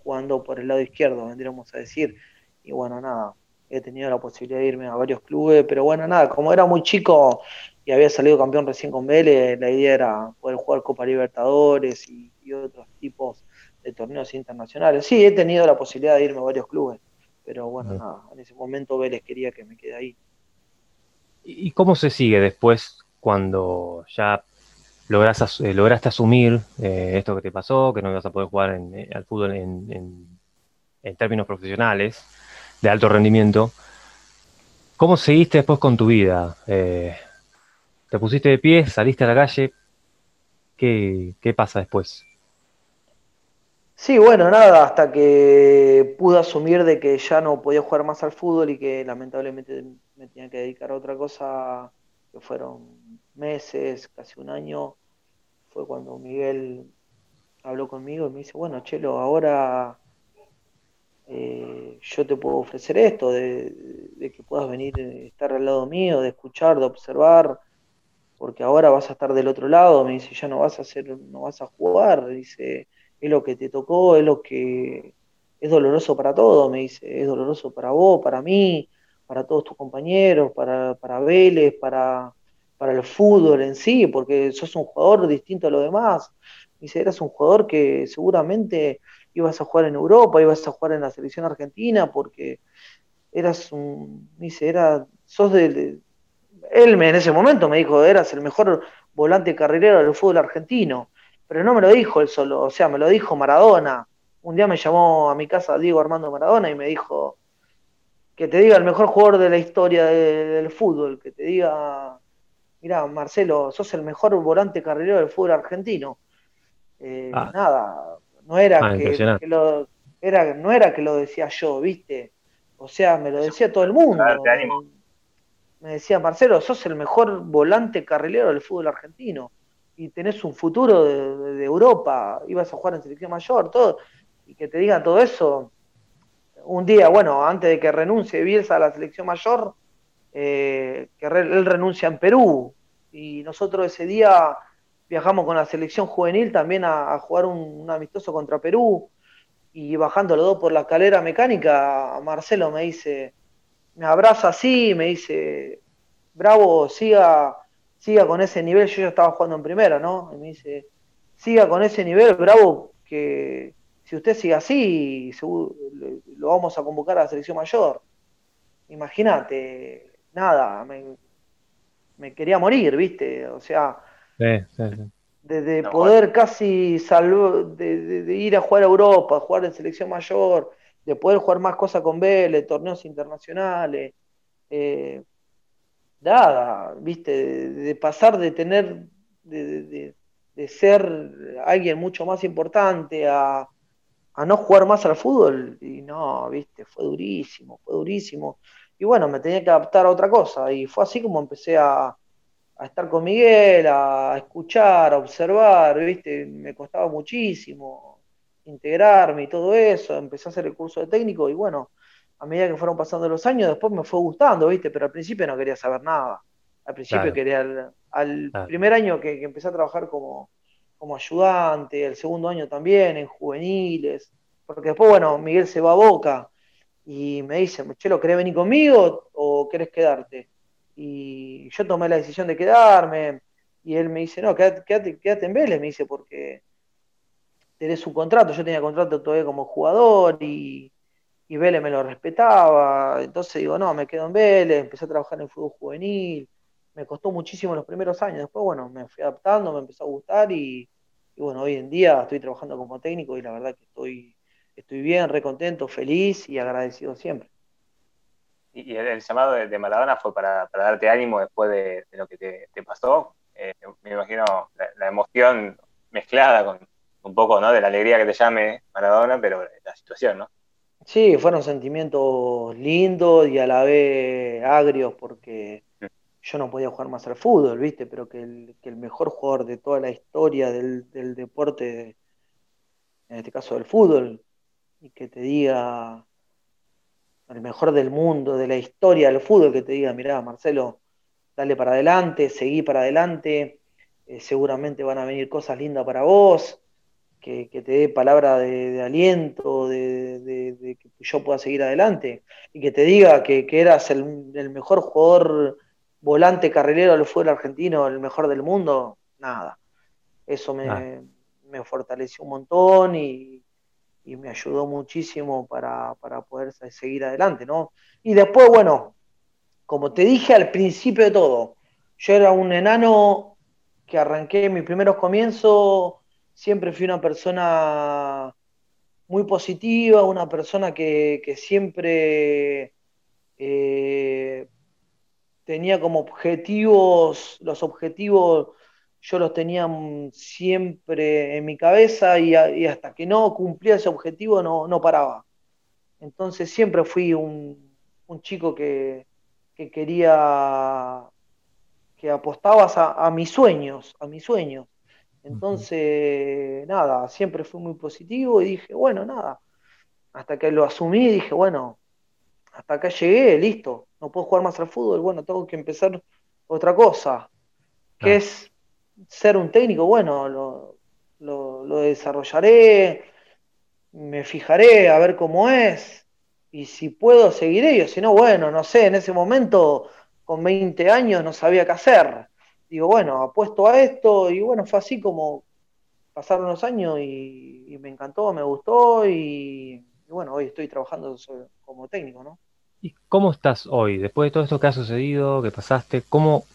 jugando por el lado izquierdo, vendríamos a decir y bueno, nada, he tenido la posibilidad de irme a varios clubes, pero bueno, nada, como era muy chico y había salido campeón recién con Vélez, la idea era poder jugar Copa Libertadores y, otros tipos de torneos internacionales. Sí, he tenido la posibilidad de irme a varios clubes, pero bueno, nada, en ese momento Vélez quería que me quede ahí. ¿Y cómo se sigue después cuando ya lograste, eh, lograste asumir eh, esto que te pasó, que no ibas a poder jugar eh, al fútbol en, en términos profesionales? De alto rendimiento. ¿Cómo seguiste después con tu vida? Eh, ¿Te pusiste de pie? ¿Saliste a la calle? ¿Qué, pasa después? Sí, bueno, nada, hasta que pude asumir de que ya no podía jugar más al fútbol y que lamentablemente me tenía que dedicar a otra cosa, que fueron meses, casi un año, fue cuando Miguel habló conmigo y me dice, bueno, Chelo, ahora eh, yo te puedo ofrecer esto, de, que puedas venir, eh, estar al lado mío, de escuchar, de observar, porque ahora vas a estar del otro lado, me dice, ya no vas a hacer, no vas a jugar, dice, es lo que te tocó, es lo que es doloroso para todos, me dice, es doloroso para vos, para mí, para todos tus compañeros, para, para Vélez, para, para el fútbol en sí, porque sos un jugador distinto a los demás. Dice, eras un jugador que seguramente ibas a jugar en Europa, ibas a jugar en la selección argentina, porque eras un, dice, era, sos de, él me, en ese momento me dijo, eras el mejor volante carrilero del fútbol argentino, pero no me lo dijo él solo, o sea, me lo dijo Maradona. Un día me llamó a mi casa Diego Armando Maradona y me dijo, que te diga el mejor jugador de la historia del fútbol, que te diga, mira, Marcelo, sos el mejor volante carrilero del fútbol argentino. Eh, ah. Nada, no era, ah, que, lo, era, no era que lo decía yo, ¿viste? O sea, me lo decía todo el mundo. Me decía, Marcelo, sos el mejor volante carrilero del fútbol argentino y tenés un futuro de, Europa, ibas a jugar en selección mayor, todo, y que te digan todo eso, un día, bueno, antes de que renuncie Bielsa a la selección mayor, eh, que él renuncia en Perú, y nosotros ese día viajamos con la selección juvenil también a, jugar un, amistoso contra Perú, y bajando los dos por la escalera mecánica, Marcelo me dice, me abraza así, me dice, bravo, siga siga con ese nivel, yo ya estaba jugando en primera, ¿no? Y me dice, siga con ese nivel, bravo, que si usted sigue así, lo vamos a convocar a la selección mayor. Imagínate, nada, me, quería morir, ¿viste? O sea, de, poder casi salvar, de, ir a jugar a Europa, jugar en selección mayor, de poder jugar más cosas con Vélez, torneos internacionales. Eh, nada, viste, de, pasar de tener, de, ser alguien mucho más importante a, no jugar más al fútbol, y no, viste, fue durísimo, fue durísimo. Y bueno, me tenía que adaptar a otra cosa, y fue así como empecé a, a estar con Miguel, a escuchar, a observar, viste, me costaba muchísimo integrarme y todo eso, empecé a hacer el curso de técnico y bueno, a medida que fueron pasando los años, después me fue gustando, ¿viste? Pero al principio no quería saber nada. Al principio quería, al, primer año que, empecé a trabajar como, como ayudante, el segundo año también, en juveniles, porque después, bueno, Miguel se va a Boca y me dice, Chelo, ¿querés venir conmigo o querés quedarte? Y yo tomé la decisión de quedarme y él me dice, no, quédate, quédate, en Vélez, me dice, porque tenés un contrato, yo tenía contrato todavía como jugador y, y Vélez me lo respetaba, entonces digo, no, me quedo en Vélez, empecé a trabajar en fútbol juvenil, me costó muchísimo los primeros años, después, bueno, me fui adaptando, me empezó a gustar y, bueno, hoy en día estoy trabajando como técnico y la verdad que estoy, estoy bien, recontento, feliz y agradecido siempre. Y el, llamado de, Maradona fue para, darte ánimo después de, lo que te, pasó. Eh, me imagino la, emoción mezclada con un poco ¿no? de la alegría que te llame Maradona, pero la situación, ¿no? Sí, fueron sentimientos lindos y a la vez agrios porque yo no podía jugar más al fútbol, ¿viste? Pero que el, que el mejor jugador de toda la historia del, deporte, en este caso del fútbol, y que te diga el mejor del mundo, de la historia del fútbol, que te diga, mirá, Marcelo, dale para adelante, seguí para adelante, eh, seguramente van a venir cosas lindas para vos, que, te dé palabra de, aliento, de, que yo pueda seguir adelante, y que te diga que, eras el, mejor jugador volante carrilero del fútbol argentino, el mejor del mundo, nada. Eso me, ah. fortaleció un montón y, me ayudó muchísimo para, poder seguir adelante, ¿no? Y después, bueno, como te dije al principio de todo, yo era un enano que arranqué mis primeros comienzos siempre fui una persona muy positiva, una persona que, siempre eh, tenía como objetivos, los objetivos yo los tenía siempre en mi cabeza y, hasta que no cumplía ese objetivo no, paraba. Entonces siempre fui un, chico que, quería, que apostabas a mis sueños, a mis sueños. Entonces, nada, siempre fui muy positivo y dije, bueno, nada, hasta que lo asumí, dije, bueno, hasta acá llegué, listo, no puedo jugar más al fútbol, bueno, tengo que empezar otra cosa, que es ser un técnico, bueno, lo, lo, desarrollaré, me fijaré a ver cómo es, y si puedo seguiré, yo si no, bueno, no sé, en ese momento, con 20 años, no sabía qué hacer digo, bueno, apuesto a esto y bueno, fue así como pasaron los años y, me encantó, me gustó y, bueno, hoy estoy trabajando como técnico, ¿no? ¿Y cómo estás hoy? Después de todo esto que ha sucedido, que pasaste, ¿cómo,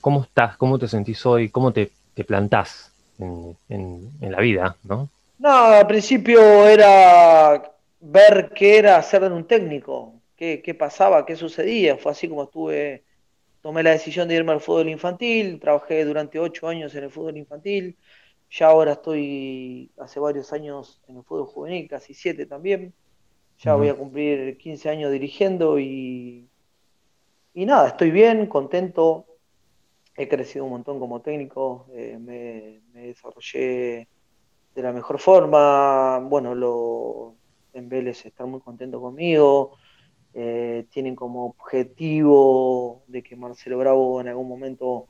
cómo estás? ¿Cómo te sentís hoy? ¿Cómo te, te plantás en, en, la vida, no? No, al principio era ver qué era ser un técnico, qué, qué pasaba, qué sucedía. Fue así como estuve, tomé la decisión de irme al fútbol infantil, trabajé durante ocho años en el fútbol infantil, ya ahora estoy hace varios años en el fútbol juvenil, casi siete también. Ya voy a cumplir 15 años dirigiendo y, y nada, estoy bien, contento. He crecido un montón como técnico, eh, me, desarrollé de la mejor forma. Bueno, lo, en Vélez están muy contentos conmigo. Eh, tienen como objetivo de que Marcelo Bravo en algún momento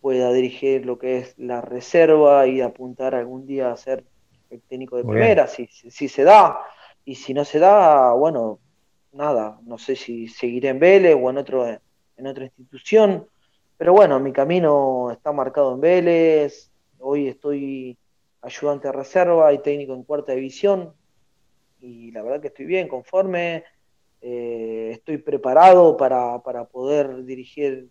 pueda dirigir lo que es la reserva y apuntar algún día a ser el técnico de primera, si, si, se da. Y si no se da, bueno, nada, no sé si seguiré en Vélez o en, otro, en otra institución. Pero bueno, mi camino está marcado en Vélez. Hoy estoy ayudante de reserva y técnico en cuarta división. Y la verdad que estoy bien, conforme. Eh, estoy preparado para, para poder dirigir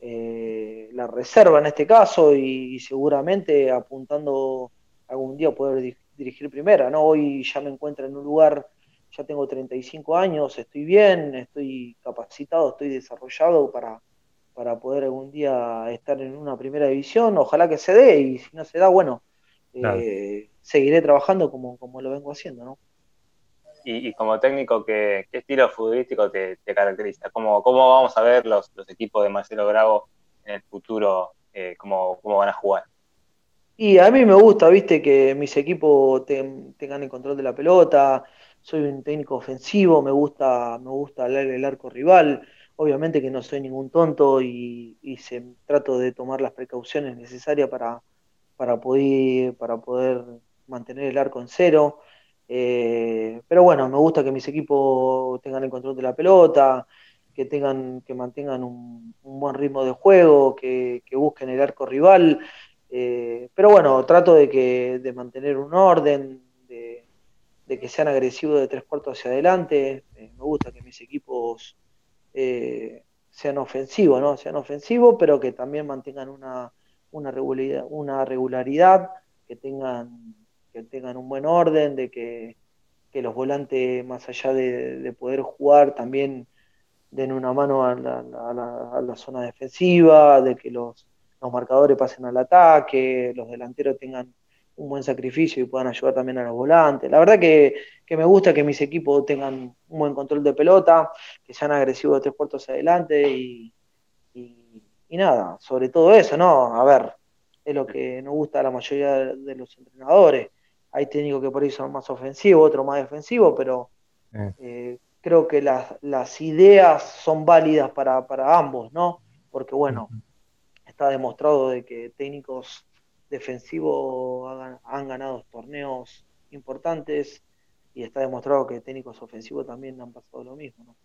eh, la reserva en este caso y, seguramente apuntando algún día poder dirigir primera, ¿no? Hoy ya me encuentro en un lugar, ya tengo 35 años, estoy bien, estoy capacitado, estoy desarrollado para, para poder algún día estar en una primera división, ojalá que se dé y si no se da, bueno, eh, seguiré trabajando como, como lo vengo haciendo, ¿no? y, como técnico, ¿qué, estilo futbolístico te, caracteriza? ¿Cómo, ¿Cómo, vamos a ver los, los, equipos de Marcelo Bravo en el futuro? Eh, cómo, van a jugar? Y a mí me gusta, viste, que mis equipos tengan el control de la pelota. Soy un técnico ofensivo, me gusta, me gusta hablar el arco rival. Obviamente que no soy ningún tonto y, se, trato de tomar las precauciones necesarias para, para, poder, para poder mantener el arco en cero. Eh, pero bueno, me gusta que mis equipos tengan el control de la pelota, que tengan, que mantengan un, buen ritmo de juego, que, busquen el arco rival. Eh, pero bueno, trato de que, de mantener un orden, de, que sean agresivos de tres cuartos hacia adelante. Eh, me gusta que mis equipos sean ofensivos, ¿no? Sean ofensivos, pero que también mantengan una, una regularidad, una regularidad que tengan que tengan un buen orden, de que, los volantes, más allá de, poder jugar, también den una mano a la, zona defensiva, de que los, marcadores pasen al ataque, los delanteros tengan un buen sacrificio y puedan ayudar también a los volantes. La verdad que, me gusta que mis equipos tengan un buen control de pelota, que sean agresivos de tres puertos adelante y, y, nada, sobre todo eso, ¿no? A ver, es lo que nos gusta a la mayoría de los entrenadores, hay técnicos que por ahí son más ofensivos, otros más defensivos, pero eh. Creo que las, ideas son válidas para, ambos, ¿no? Porque bueno, está demostrado de que técnicos defensivos han, ganado torneos importantes y está demostrado que técnicos ofensivos también han pasado lo mismo, ¿no?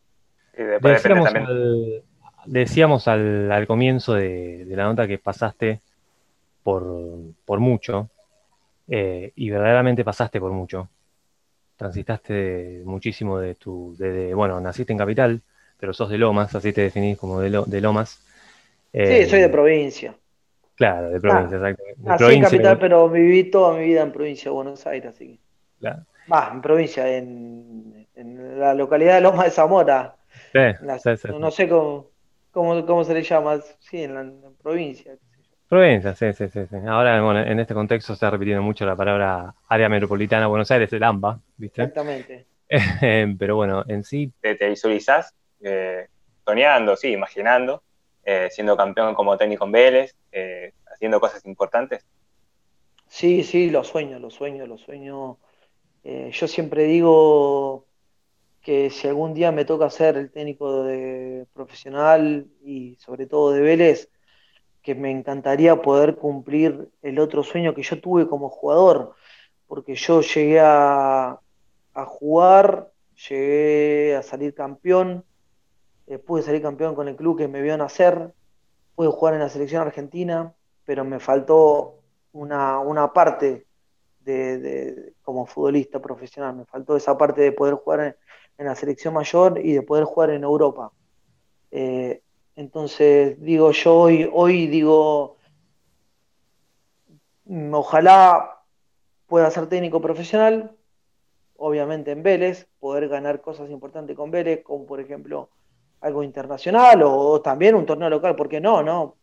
decíamos, al, comienzo de, la nota que pasaste por, por mucho, eh, y verdaderamente pasaste por mucho. Transitaste muchísimo de tu. De, bueno, naciste en Capital, pero sos de Lomas, así te definís como de, de Lomas. sí, soy de eh, provincia. Claro, de provincia, ah, exacto. nací en Capital, pero viví toda mi vida en provincia de Buenos Aires, así que. Claro. en provincia, en, la localidad de Lomas de Zamora. Sí, no sé cómo, cómo, se le llama, sí, en la provincia. Provincia, sí, sí, sí, Ahora, bueno, en este contexto se está repitiendo mucho la palabra área metropolitana de Buenos Aires, el AMBA, ¿viste? Exactamente. Pero bueno, en sí... ¿Te, visualizás eh, soñando, sí, imaginando, eh, siendo campeón como técnico en Vélez, eh, haciendo cosas importantes? Sí, sí, lo sueño, lo sueño, lo sueño. yo siempre digo que si algún día me toca ser el técnico de profesional y sobre todo de Vélez, que me encantaría poder cumplir el otro sueño que yo tuve como jugador, porque yo llegué a, jugar, llegué a salir campeón, eh, pude salir campeón con el club que me vio nacer, pude jugar en la selección argentina, pero me faltó una, parte de, como futbolista profesional, me faltó esa parte de poder jugar en, la selección mayor y de poder jugar en Europa. Eh, entonces, digo, yo hoy, hoy digo, mm, ojalá pueda ser técnico profesional, obviamente en Vélez, poder ganar cosas importantes con Vélez, como por ejemplo algo internacional o, también un torneo local, porque no, no.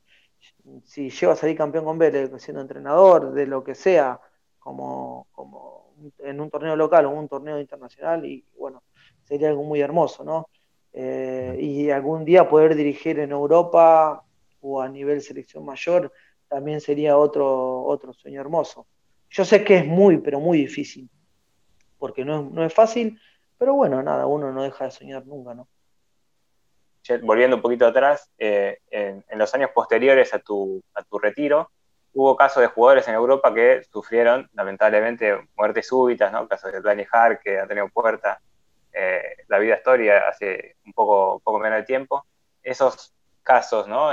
Si llego a salir campeón con Vélez, siendo entrenador, de lo que sea, como, como en un torneo local o un torneo internacional, y bueno, sería algo muy hermoso, ¿no? Eh, y algún día poder dirigir en Europa o a nivel selección mayor también sería otro, otro sueño hermoso. Yo sé que es muy, pero muy difícil, porque no es, no es fácil, pero bueno, nada, uno no deja de soñar nunca, ¿no? Volviendo un poquito atrás, eh, en, los años posteriores a tu, a tu retiro, hubo casos de jugadores en Europa que sufrieron, lamentablemente, muertes súbitas, ¿no? Casos de Dani ha tenido Puerta, eh, la vida historia hace un poco, poco menos de tiempo. Esos casos, ¿no?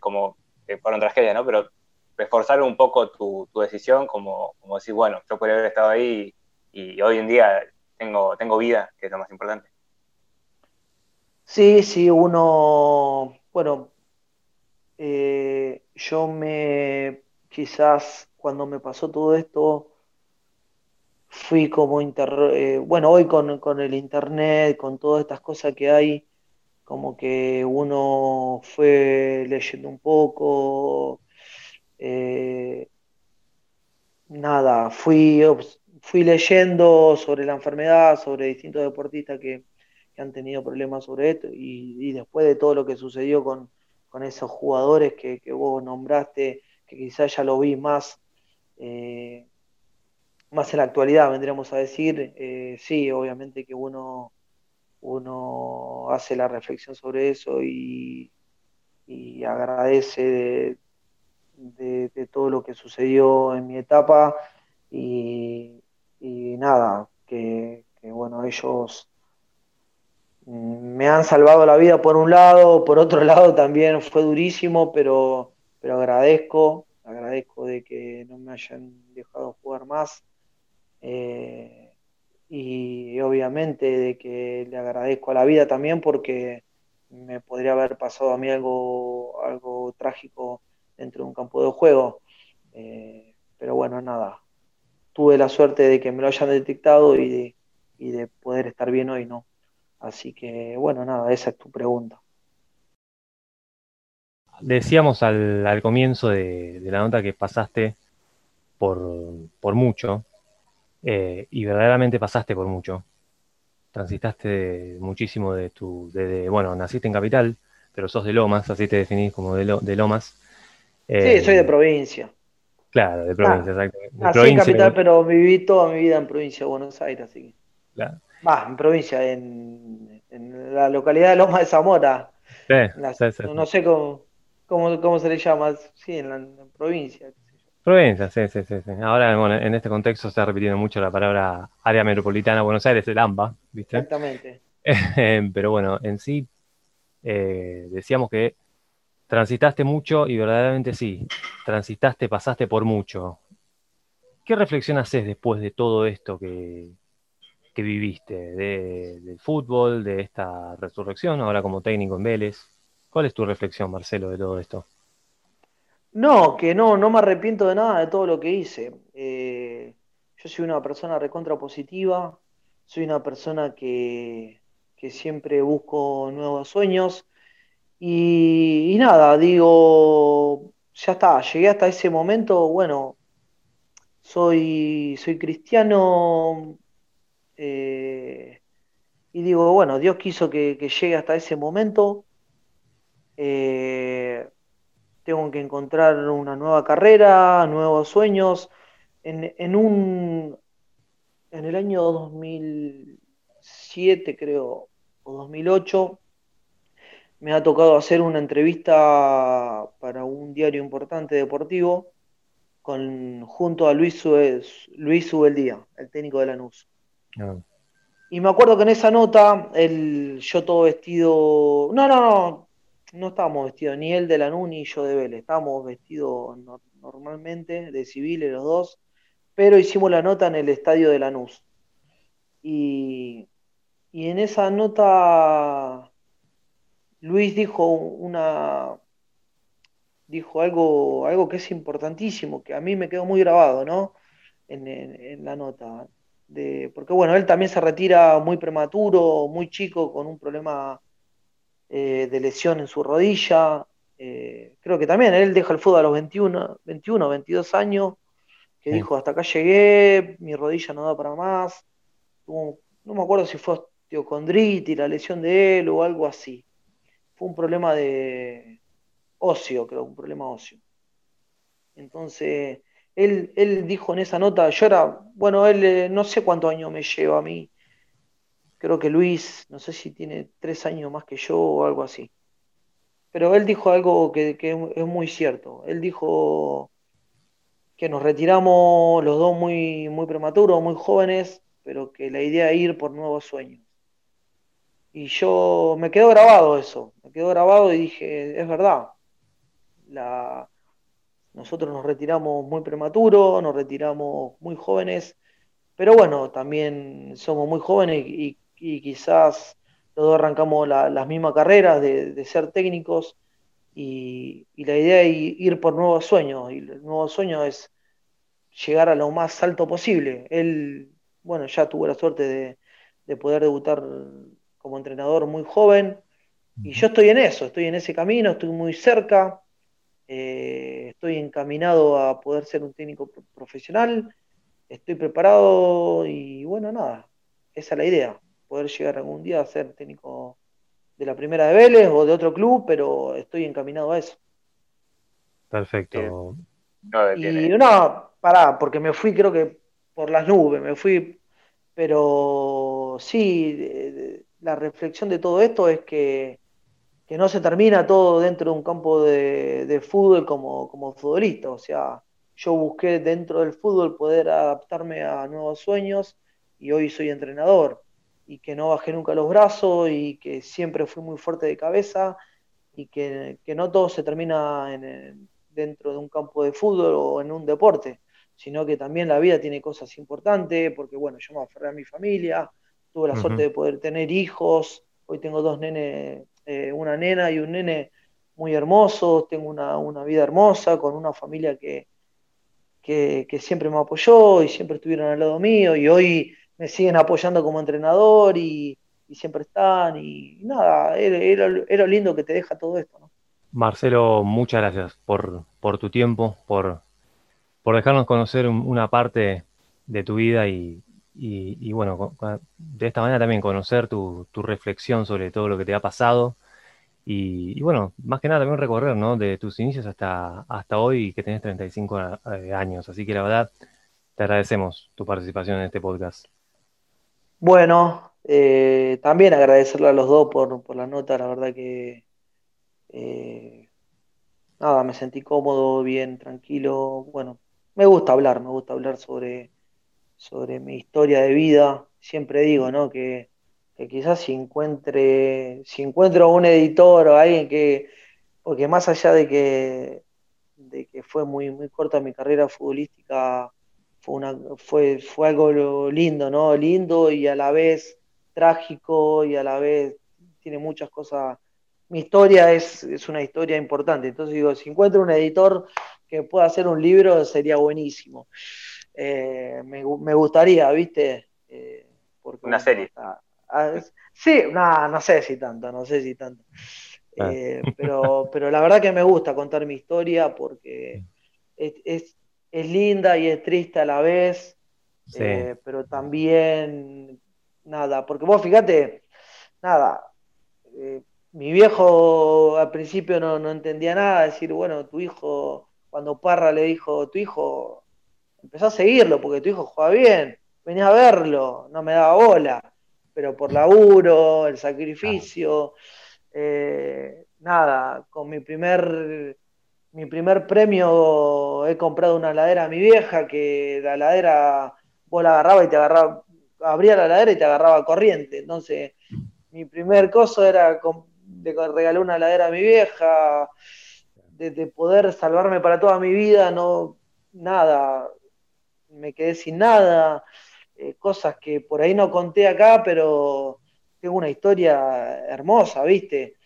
Como fueron tragedias, ¿no? Pero reforzar un poco tu, decisión, como, decir, bueno, yo podría haber estado ahí y, hoy en día tengo vida, que es lo más importante. Sí, sí, uno, bueno, eh, yo me, quizás cuando me pasó todo esto, fui como, inter, eh, bueno, hoy con, con, el internet, con todas estas cosas que hay, como que uno fue leyendo un poco, eh, nada, fui, fui leyendo sobre la enfermedad, sobre distintos deportistas que que han tenido problemas sobre esto y, después de todo lo que sucedió con, esos jugadores que, vos nombraste, que quizás ya lo vi más, eh, más en la actualidad, vendríamos a decir, eh, sí, obviamente que uno, uno hace la reflexión sobre eso y, agradece de, todo lo que sucedió en mi etapa y, nada, que, que bueno, ellos me han salvado la vida por un lado, por otro lado también fue durísimo, pero, pero agradezco, agradezco de que no me hayan dejado jugar más. Eh, y obviamente de que le agradezco a la vida también porque me podría haber pasado a mí algo, algo trágico dentro de un campo de juego. Eh, pero bueno, nada, tuve la suerte de que me lo hayan detectado y y de poder estar bien hoy, ¿no? Así que, bueno, nada, esa es tu pregunta. Decíamos al, comienzo de, la nota que pasaste por, mucho, eh, y verdaderamente pasaste por mucho. Transitaste muchísimo de tu, de, bueno, naciste en Capital, pero sos de Lomas, así te definís como de, de Lomas. sí, soy de eh, provincia. Claro, de provincia, ah, exacto. nací en Capital, pero viví toda mi vida en provincia de Buenos Aires, así que. Claro. Va, en provincia, en, la localidad de Loma de Zamora. no sé cómo, cómo, se le llama, sí, en la provincia. Provincia, sí, sí, sí, Ahora, bueno, en este contexto se está repitiendo mucho la palabra área metropolitana Buenos Aires, el AMBA, ¿viste? Exactamente. Pero bueno, en sí, eh, decíamos que transitaste mucho y verdaderamente sí, transitaste, pasaste por mucho. ¿Qué reflexión haces después de todo esto que, que viviste de, del fútbol, de esta resurrección, ahora como técnico en Vélez. ¿Cuál es tu reflexión, Marcelo, de todo esto? No, que no, no me arrepiento de nada de todo lo que hice. Eh, yo soy una persona recontra positiva, soy una persona que, siempre busco nuevos sueños y, y, nada, digo, ya está, llegué hasta ese momento, bueno, soy, soy cristiano, eh, y digo, bueno, Dios quiso que, llegue hasta ese momento. Eh, tengo que encontrar una nueva carrera, nuevos sueños. En, un en el año 2007, creo, o 2008, me ha tocado hacer una entrevista para un diario importante deportivo con, junto a Luis, Luis Ubeldía, el técnico de Lanús. Y me acuerdo que en esa nota, el, yo todo vestido. No, no, no. No estábamos vestidos, ni él de la ni yo de Vélez. Estábamos vestidos normalmente, de civiles los dos. Pero hicimos la nota en el estadio de Lanús. Y, y en esa nota, Luis dijo una. Dijo algo, algo que es importantísimo, que a mí me quedó muy grabado, ¿no? en, en la nota de, porque bueno, él también se retira muy prematuro, muy chico, con un problema eh, de lesión en su rodilla. Eh, creo que también él deja el fútbol a los 21, 21 22 años, que dijo, hasta acá llegué, mi rodilla no da para más. no me acuerdo si fue osteocondritis, la lesión de él o algo así. Fue un problema de óseo, creo, un problema óseo. Entonces, él, él dijo en esa nota, yo era, bueno, él eh, no sé cuántos años me lleva a mí. Creo que Luis, no sé si tiene tres años más que yo o algo así. Pero él dijo algo que, es muy cierto. Él dijo que nos retiramos los dos muy, muy prematuros, muy jóvenes, pero que la idea es ir por nuevos sueños. Y yo me quedó grabado eso, me quedó grabado y dije, es verdad. La, nosotros nos retiramos muy prematuros, nos retiramos muy jóvenes, pero bueno, también somos muy jóvenes y, quizás los dos arrancamos las mismas carreras de, ser técnicos y, la idea es ir por nuevos sueños y el nuevo sueño es llegar a lo más alto posible. Él, bueno, ya tuvo la suerte de, poder debutar como entrenador muy joven y yo estoy en eso, estoy en ese camino, estoy muy cerca. Eh, estoy encaminado a poder ser un técnico profesional, estoy preparado y bueno, nada, esa es la idea, poder llegar algún día a ser técnico de la primera de Vélez o de otro club, pero estoy encaminado a eso. Perfecto. y no, pará, porque me fui creo que por las nubes, me fui, pero sí, la reflexión de todo esto es que que no se termina todo dentro de un campo de, fútbol como, como, futbolista. O sea, yo busqué dentro del fútbol poder adaptarme a nuevos sueños y hoy soy entrenador. Y que no bajé nunca los brazos y que siempre fui muy fuerte de cabeza y que, no todo se termina en, dentro de un campo de fútbol o en un deporte, sino que también la vida tiene cosas importantes, porque bueno, yo me aferré a mi familia, tuve la suerte de poder tener hijos, hoy tengo dos nenes eh, una nena y un nene muy hermosos, tengo una, vida hermosa, con una familia que, que, siempre me apoyó y siempre estuvieron al lado mío y hoy me siguen apoyando como entrenador y, siempre están y, nada, era, lindo que te deja todo esto. Marcelo, muchas gracias por, por tu tiempo, por, por dejarnos conocer una parte de tu vida y, y, bueno, de esta manera también conocer tu, reflexión sobre todo lo que te ha pasado y, bueno, más que nada también recorrer, ¿no? De tus inicios hasta, hasta hoy que tenés 35 eh, años. Así que la verdad, te agradecemos tu participación en este podcast. Bueno, eh, también agradecerle a los dos por, la nota, la verdad que eh, nada, me sentí cómodo, bien, tranquilo. Bueno, me gusta hablar, me gusta hablar sobre sobre mi historia de vida. Siempre digo, ¿no? Que, quizás si encuentre, si encuentro un editor o alguien que, porque más allá de que, de que fue muy, muy corta mi carrera futbolística, fue, una, fue, fue algo lindo, ¿no? Lindo y a la vez trágico y a la vez tiene muchas cosas. Mi historia es, es una historia importante. Entonces digo, si encuentro un editor que pueda hacer un libro, sería buenísimo. Eh, me, gustaría, ¿viste? Eh, Una serie. Ah, ah, sí, no, sé si tanto, no sé si tanto. Ah. Eh, pero, pero la verdad que me gusta contar mi historia porque es, linda y es triste a la vez, pero también, nada, porque vos fíjate, nada, mi viejo al principio no, no entendía nada, decir, bueno, tu hijo, cuando Parra le dijo, tu hijo empezó a seguirlo porque tu hijo juega bien, venía a verlo, no me daba bola, pero por laburo, el sacrificio, eh, nada, con mi primer, mi primer premio he comprado una ladera a mi vieja, que la ladera vos la agarraba y te agarraba, abría la ladera y te agarraba corriente, entonces mi primer coso era de regalar una ladera a mi vieja, de, de poder salvarme para toda mi vida, no, nada, me quedé sin nada, eh, cosas que por ahí no conté acá, pero tengo una historia hermosa, ¿viste?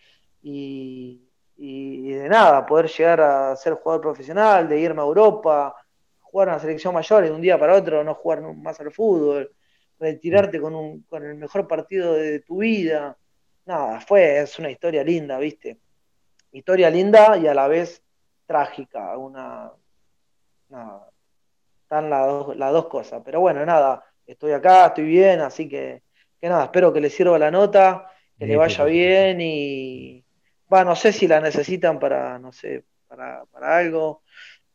Y, de nada, poder llegar a ser jugador profesional, de irme a Europa, jugar en la selección mayor y de un día para otro no jugar más al fútbol. retirarte con, un, con el mejor partido de tu vida. Nada, fue, es una historia linda, ¿viste? Historia linda y a la vez trágica, una... Nada, están las dos, las dos cosas. Pero bueno, nada, estoy acá, estoy bien, así que, que nada, espero que les sirva la nota, que le vaya bien y... Bueno, no sé si la necesitan para, no sé, para, para algo.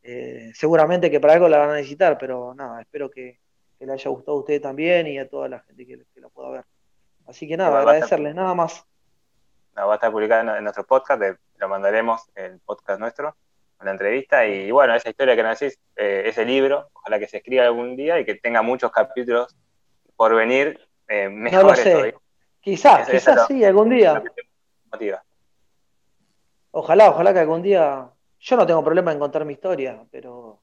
Eh, seguramente que para algo la van a necesitar, pero nada, espero que, que le haya gustado a usted también y a toda la gente que, que la pueda ver. Así que nada, agradecerles, nada más. va a estar publicada en nuestro podcast, lo mandaremos el podcast nuestro, la entrevista. Y bueno, esa historia que nos decís, eh, ese libro, ojalá que se escriba algún día y que tenga muchos capítulos por venir eh, mejores. No lo sé. Quizás, quizás sí, algún día. Ojalá, ojalá que algún día. Yo no tengo problema en contar mi historia, pero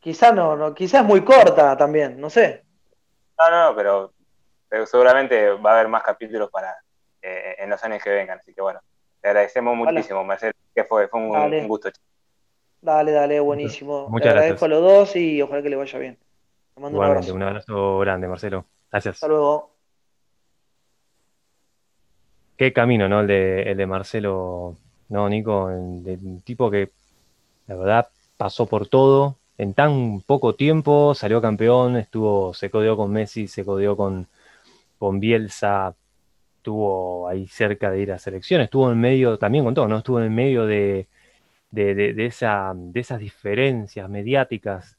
quizás no, no, quizás es muy corta también, no sé. No, no, pero, pero seguramente va a haber más capítulos para eh, en los años que vengan. Así que bueno, te agradecemos muchísimo, Marcelo, que fue, fue un, gusto. Dale, dale, buenísimo. Muchas agradezco a los dos y ojalá que le vaya bien. Te mando un abrazo. Un abrazo grande, Marcelo. Gracias. Hasta luego. Qué camino, ¿no? El de, el de Marcelo no, Nico, el, tipo que la verdad pasó por todo en tan poco tiempo, salió campeón, estuvo, se codeó con Messi, se codeó con, con Bielsa, estuvo ahí cerca de ir a selección, estuvo en medio, también con todo, ¿no? Estuvo en medio de, de, esa, de esas diferencias mediáticas.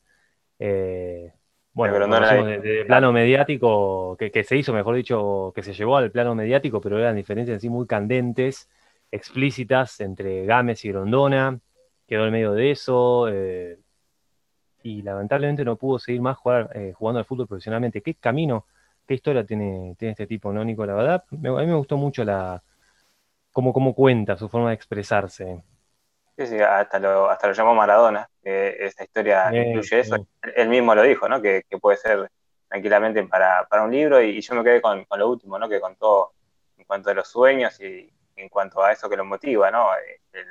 Eh, bueno, de, plano mediático, que, que, se hizo, mejor dicho, que se llevó al plano mediático, pero eran diferencias así muy candentes explícitas entre Gámez y Grondona, quedó en medio de eso, eh, y lamentablemente no pudo seguir más jugar, eh, jugando al fútbol profesionalmente. ¿Qué camino, qué historia tiene, tiene este tipo, no, Nico? La verdad, a mí me gustó mucho la cómo, cómo cuenta, su forma de expresarse. Sí, sí, hasta lo, hasta lo llamó Maradona, que esta historia incluye eso. Él mismo lo dijo, ¿no? Que, puede ser tranquilamente para, un libro, y, yo me quedé con, lo último, ¿no? Que contó en cuanto a los sueños y, en cuanto a eso que lo motiva, ¿no? Eh,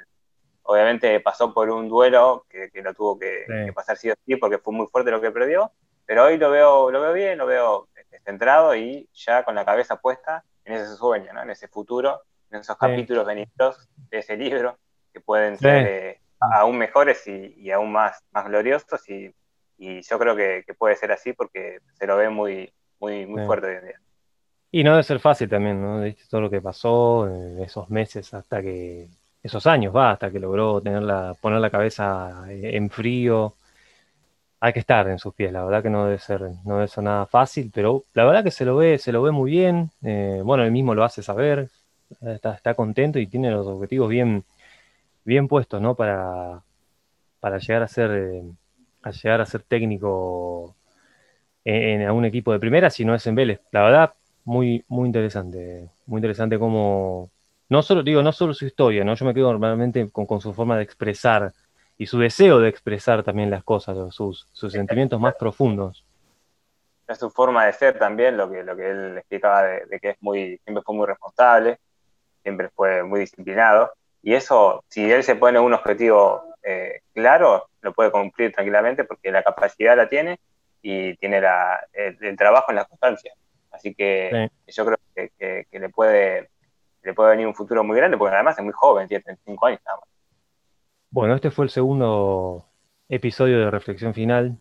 obviamente pasó por un duelo que, lo tuvo que, pasar sí o sí porque fue muy fuerte lo que perdió, pero hoy lo veo, lo veo bien, lo veo este, centrado y ya con la cabeza puesta en ese sueño, ¿no? En ese futuro, en esos capítulos venideros de ese libro que pueden ser eh, aún mejores y, aún más, más gloriosos y, yo creo que, puede ser así porque se lo ve muy, muy, muy fuerte hoy en día. Y no debe ser fácil también, ¿no? Todo lo que pasó, en esos meses hasta que, esos años, va, hasta que logró tener la, poner la cabeza en frío. Hay que estar en sus pies, la verdad que no debe ser, no debe ser nada fácil, pero la verdad que se lo ve, se lo ve muy bien. Eh, bueno, él mismo lo hace saber, está, está, contento y tiene los objetivos bien, bien puestos, ¿no? Para, para llegar a ser, eh, a llegar a ser técnico en, un equipo de primera, si no es en Vélez. La verdad, muy, muy interesante, muy interesante como, no solo, digo, no solo su historia, ¿no? Yo me quedo normalmente con, su forma de expresar y su deseo de expresar también las cosas, sus, sus sentimientos más profundos. Es su forma de ser también, lo que, lo que él explicaba de, que es muy, siempre fue muy responsable, siempre fue muy disciplinado, y eso, si él se pone un objetivo eh, claro, lo puede cumplir tranquilamente porque la capacidad la tiene y tiene la, el trabajo en la constancia. Así que yo creo que, le, puede, le puede venir un futuro muy grande, porque además es muy joven, tiene 35 años nada más. Bueno, este fue el segundo episodio de Reflexión Final,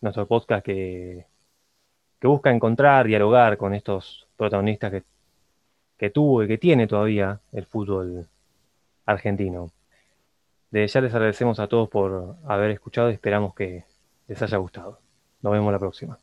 nuestro podcast que, que busca encontrar, dialogar con estos protagonistas que, que tuvo y que tiene todavía el fútbol argentino. De ya les agradecemos a todos por haber escuchado y esperamos que les haya gustado. Nos vemos la próxima.